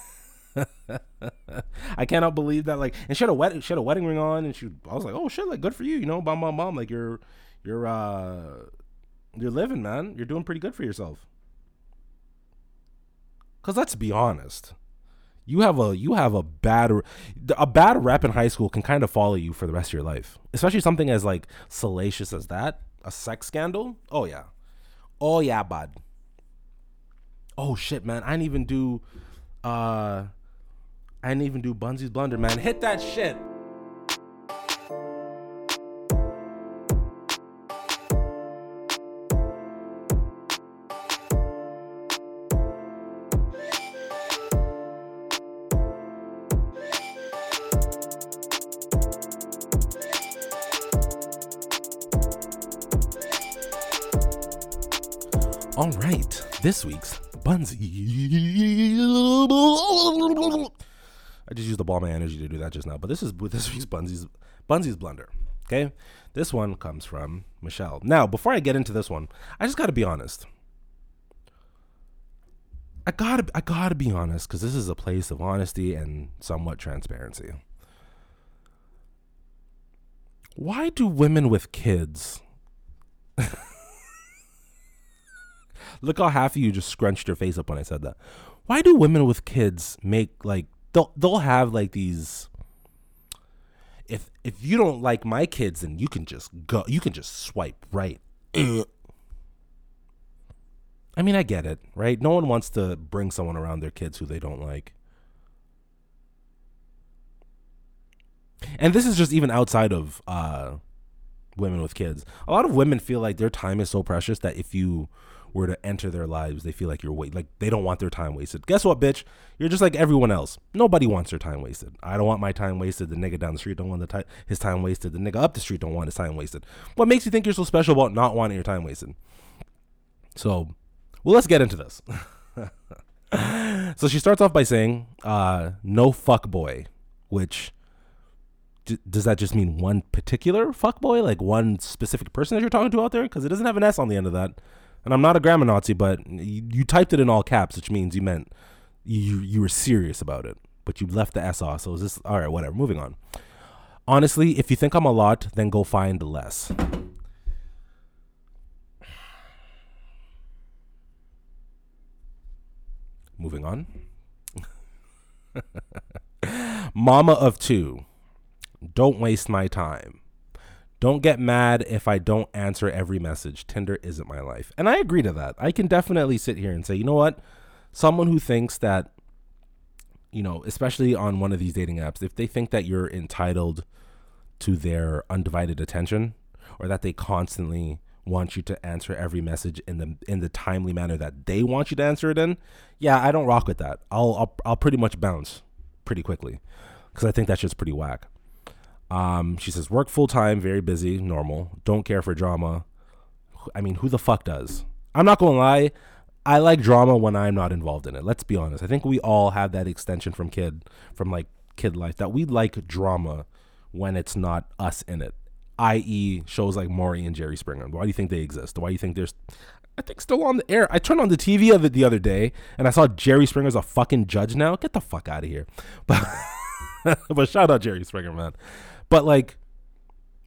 I cannot believe that. Like, and she had a wedding. She had a wedding ring on, and she. I was like, oh shit! Like, good for you. You know, bum bum bum. Like, you're, you're, uh, you're living, man. You're doing pretty good for yourself. Cause let's be honest, you have a you have a bad a bad rep in high school can kind of follow you for the rest of your life, especially something as like salacious as that, a sex scandal. Oh yeah, oh yeah, bud. Oh shit, man! I didn't even do. uh I didn't even do Bunzy's blunder, man. Hit that shit. All right, this week's Bunzy. I just used the ball my energy to do that just now. But this is this week's Bunzy's Bunzy's blunder. Okay, this one comes from Michelle. Now, before I get into this one, I just got to be honest. I gotta I gotta be honest because this is a place of honesty and somewhat transparency. Why do women with kids? Look how half of you just scrunched your face up when I said that. Why do women with kids make like they'll they'll have like these if if you don't like my kids then you can just go you can just swipe right. I mean, I get it, right? No one wants to bring someone around their kids who they don't like. And this is just even outside of uh, women with kids. A lot of women feel like their time is so precious that if you were to enter their lives, they feel like you're wait like they don't want their time wasted. Guess what, bitch? You're just like everyone else. Nobody wants their time wasted. I don't want my time wasted. The nigga down the street don't want the ti- his time wasted. The nigga up the street don't want his time wasted. What makes you think you're so special about not wanting your time wasted? So, well, let's get into this. so she starts off by saying, uh, "No fuck boy," which d- does that just mean one particular fuck boy, like one specific person that you're talking to out there? Because it doesn't have an S on the end of that. And I'm not a grammar Nazi, but you, you typed it in all caps, which means you meant you you were serious about it, but you left the S off. So is this all right? Whatever. Moving on. Honestly, if you think I'm a lot, then go find less. Moving on. Mama of two. Don't waste my time. Don't get mad if I don't answer every message. Tinder isn't my life. And I agree to that. I can definitely sit here and say, you know what? Someone who thinks that, you know, especially on one of these dating apps, if they think that you're entitled to their undivided attention or that they constantly want you to answer every message in the in the timely manner that they want you to answer it in, yeah, I don't rock with that. I'll I'll, I'll pretty much bounce pretty quickly because I think that's just pretty whack. Um, she says work full time, very busy, normal. Don't care for drama. I mean, who the fuck does? I'm not gonna lie. I like drama when I'm not involved in it. Let's be honest. I think we all have that extension from kid, from like kid life, that we like drama when it's not us in it. I.e., shows like Maury and Jerry Springer. Why do you think they exist? Why do you think there's? I think still on the air. I turned on the TV of it the other day and I saw Jerry Springer's a fucking judge now. Get the fuck out of here. But but shout out Jerry Springer, man. But like,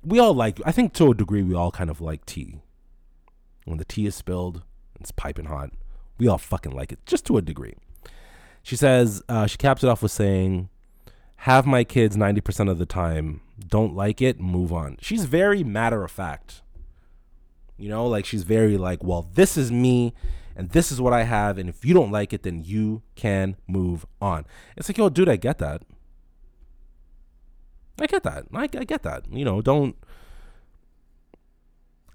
we all like. I think to a degree, we all kind of like tea. When the tea is spilled, it's piping hot. We all fucking like it, just to a degree. She says uh, she caps it off with saying, "Have my kids ninety percent of the time. Don't like it, move on." She's very matter of fact. You know, like she's very like, "Well, this is me." And this is what I have, and if you don't like it, then you can move on. It's like, yo, dude, I get that. I get that. I, I get that. You know, don't.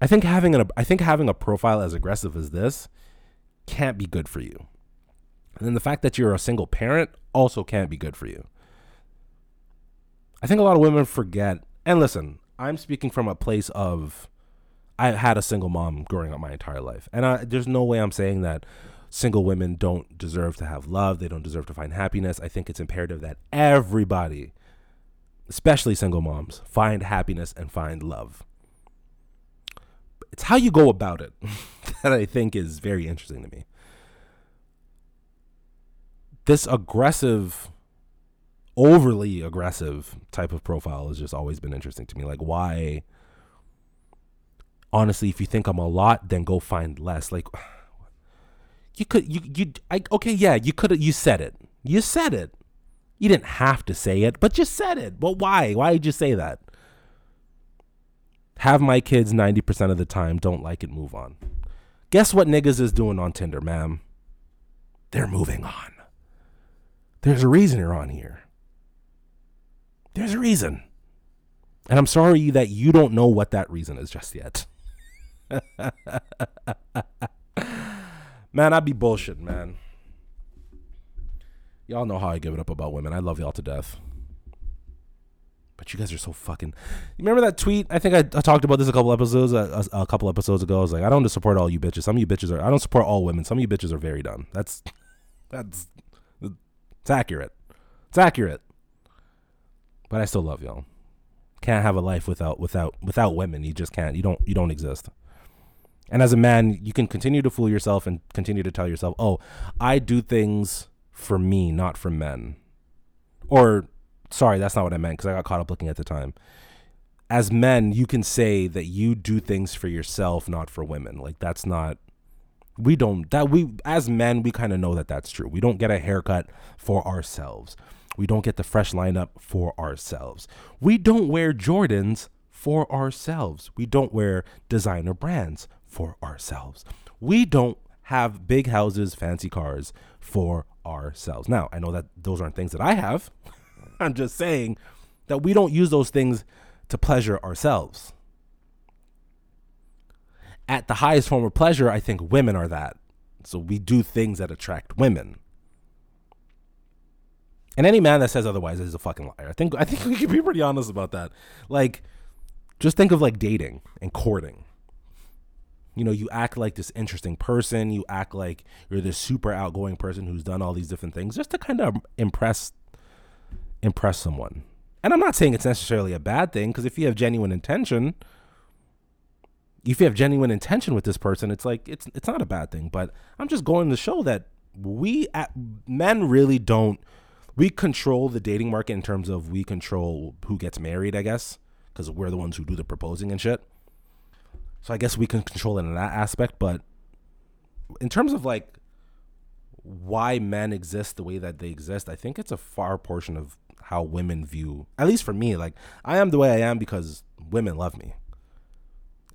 I think having an I think having a profile as aggressive as this can't be good for you. And then the fact that you're a single parent also can't be good for you. I think a lot of women forget. And listen, I'm speaking from a place of I had a single mom growing up my entire life, and I, there's no way I'm saying that single women don't deserve to have love. They don't deserve to find happiness. I think it's imperative that everybody especially single moms, find happiness and find love. It's how you go about it that I think is very interesting to me. This aggressive, overly aggressive type of profile has just always been interesting to me. Like, why? Honestly, if you think I'm a lot, then go find less. Like, you could, you, you, I, okay, yeah, you could, you said it. You said it. You didn't have to say it, but you said it. But why? Why did you say that? Have my kids 90% of the time, don't like it, move on. Guess what niggas is doing on Tinder, ma'am? They're moving on. There's a reason you're on here. There's a reason. And I'm sorry that you don't know what that reason is just yet. man, I'd be bullshit, man. Y'all know how I give it up about women. I love y'all to death. But you guys are so fucking. Remember that tweet? I think I, I talked about this a couple episodes a, a, a couple episodes ago. I was like, I don't support all you bitches. Some of you bitches are. I don't support all women. Some of you bitches are very dumb. That's that's it's accurate. It's accurate. But I still love y'all. Can't have a life without without without women. You just can't. You don't you don't exist. And as a man, you can continue to fool yourself and continue to tell yourself, "Oh, I do things for me, not for men." Or sorry, that's not what I meant because I got caught up looking at the time. As men, you can say that you do things for yourself, not for women. Like that's not we don't that we as men we kind of know that that's true. We don't get a haircut for ourselves. We don't get the fresh lineup for ourselves. We don't wear Jordans for ourselves. We don't wear designer brands for ourselves. We don't have big houses, fancy cars for ourselves. Now, I know that those aren't things that I have. I'm just saying that we don't use those things to pleasure ourselves. At the highest form of pleasure, I think women are that. So we do things that attract women. And any man that says otherwise is a fucking liar. I think I think we can be pretty honest about that. Like, just think of like dating and courting. You know, you act like this interesting person. You act like you're this super outgoing person who's done all these different things just to kind of impress impress someone. And I'm not saying it's necessarily a bad thing because if you have genuine intention, if you have genuine intention with this person, it's like it's it's not a bad thing. But I'm just going to show that we at, men really don't we control the dating market in terms of we control who gets married, I guess, because we're the ones who do the proposing and shit. So I guess we can control it in that aspect, but in terms of like why men exist the way that they exist, I think it's a far portion of how women view, at least for me, like I am the way I am because women love me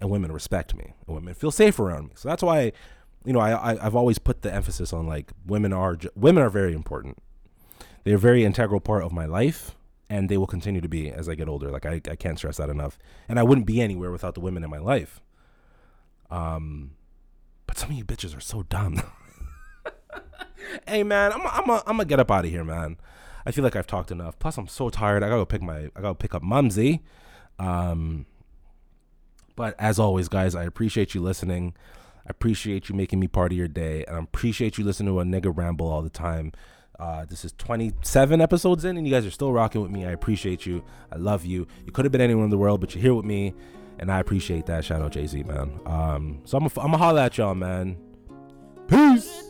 and women respect me and women feel safe around me. So that's why, you know, I, I have always put the emphasis on like women are women are very important. They're a very integral part of my life, and they will continue to be as I get older. Like I I can't stress that enough. And I wouldn't be anywhere without the women in my life. Um, but some of you bitches are so dumb. hey man, I'm I'm I'm gonna get up out of here, man. I feel like I've talked enough. Plus, I'm so tired. I gotta go pick my I gotta pick up Mumsy. Um, but as always, guys, I appreciate you listening. I appreciate you making me part of your day, and I appreciate you listening to a nigga ramble all the time. Uh, this is 27 episodes in, and you guys are still rocking with me. I appreciate you. I love you. You could have been anyone in the world, but you're here with me, and I appreciate that. Shout out Jay Z, man. Um, so I'm gonna holler at y'all, man. Peace.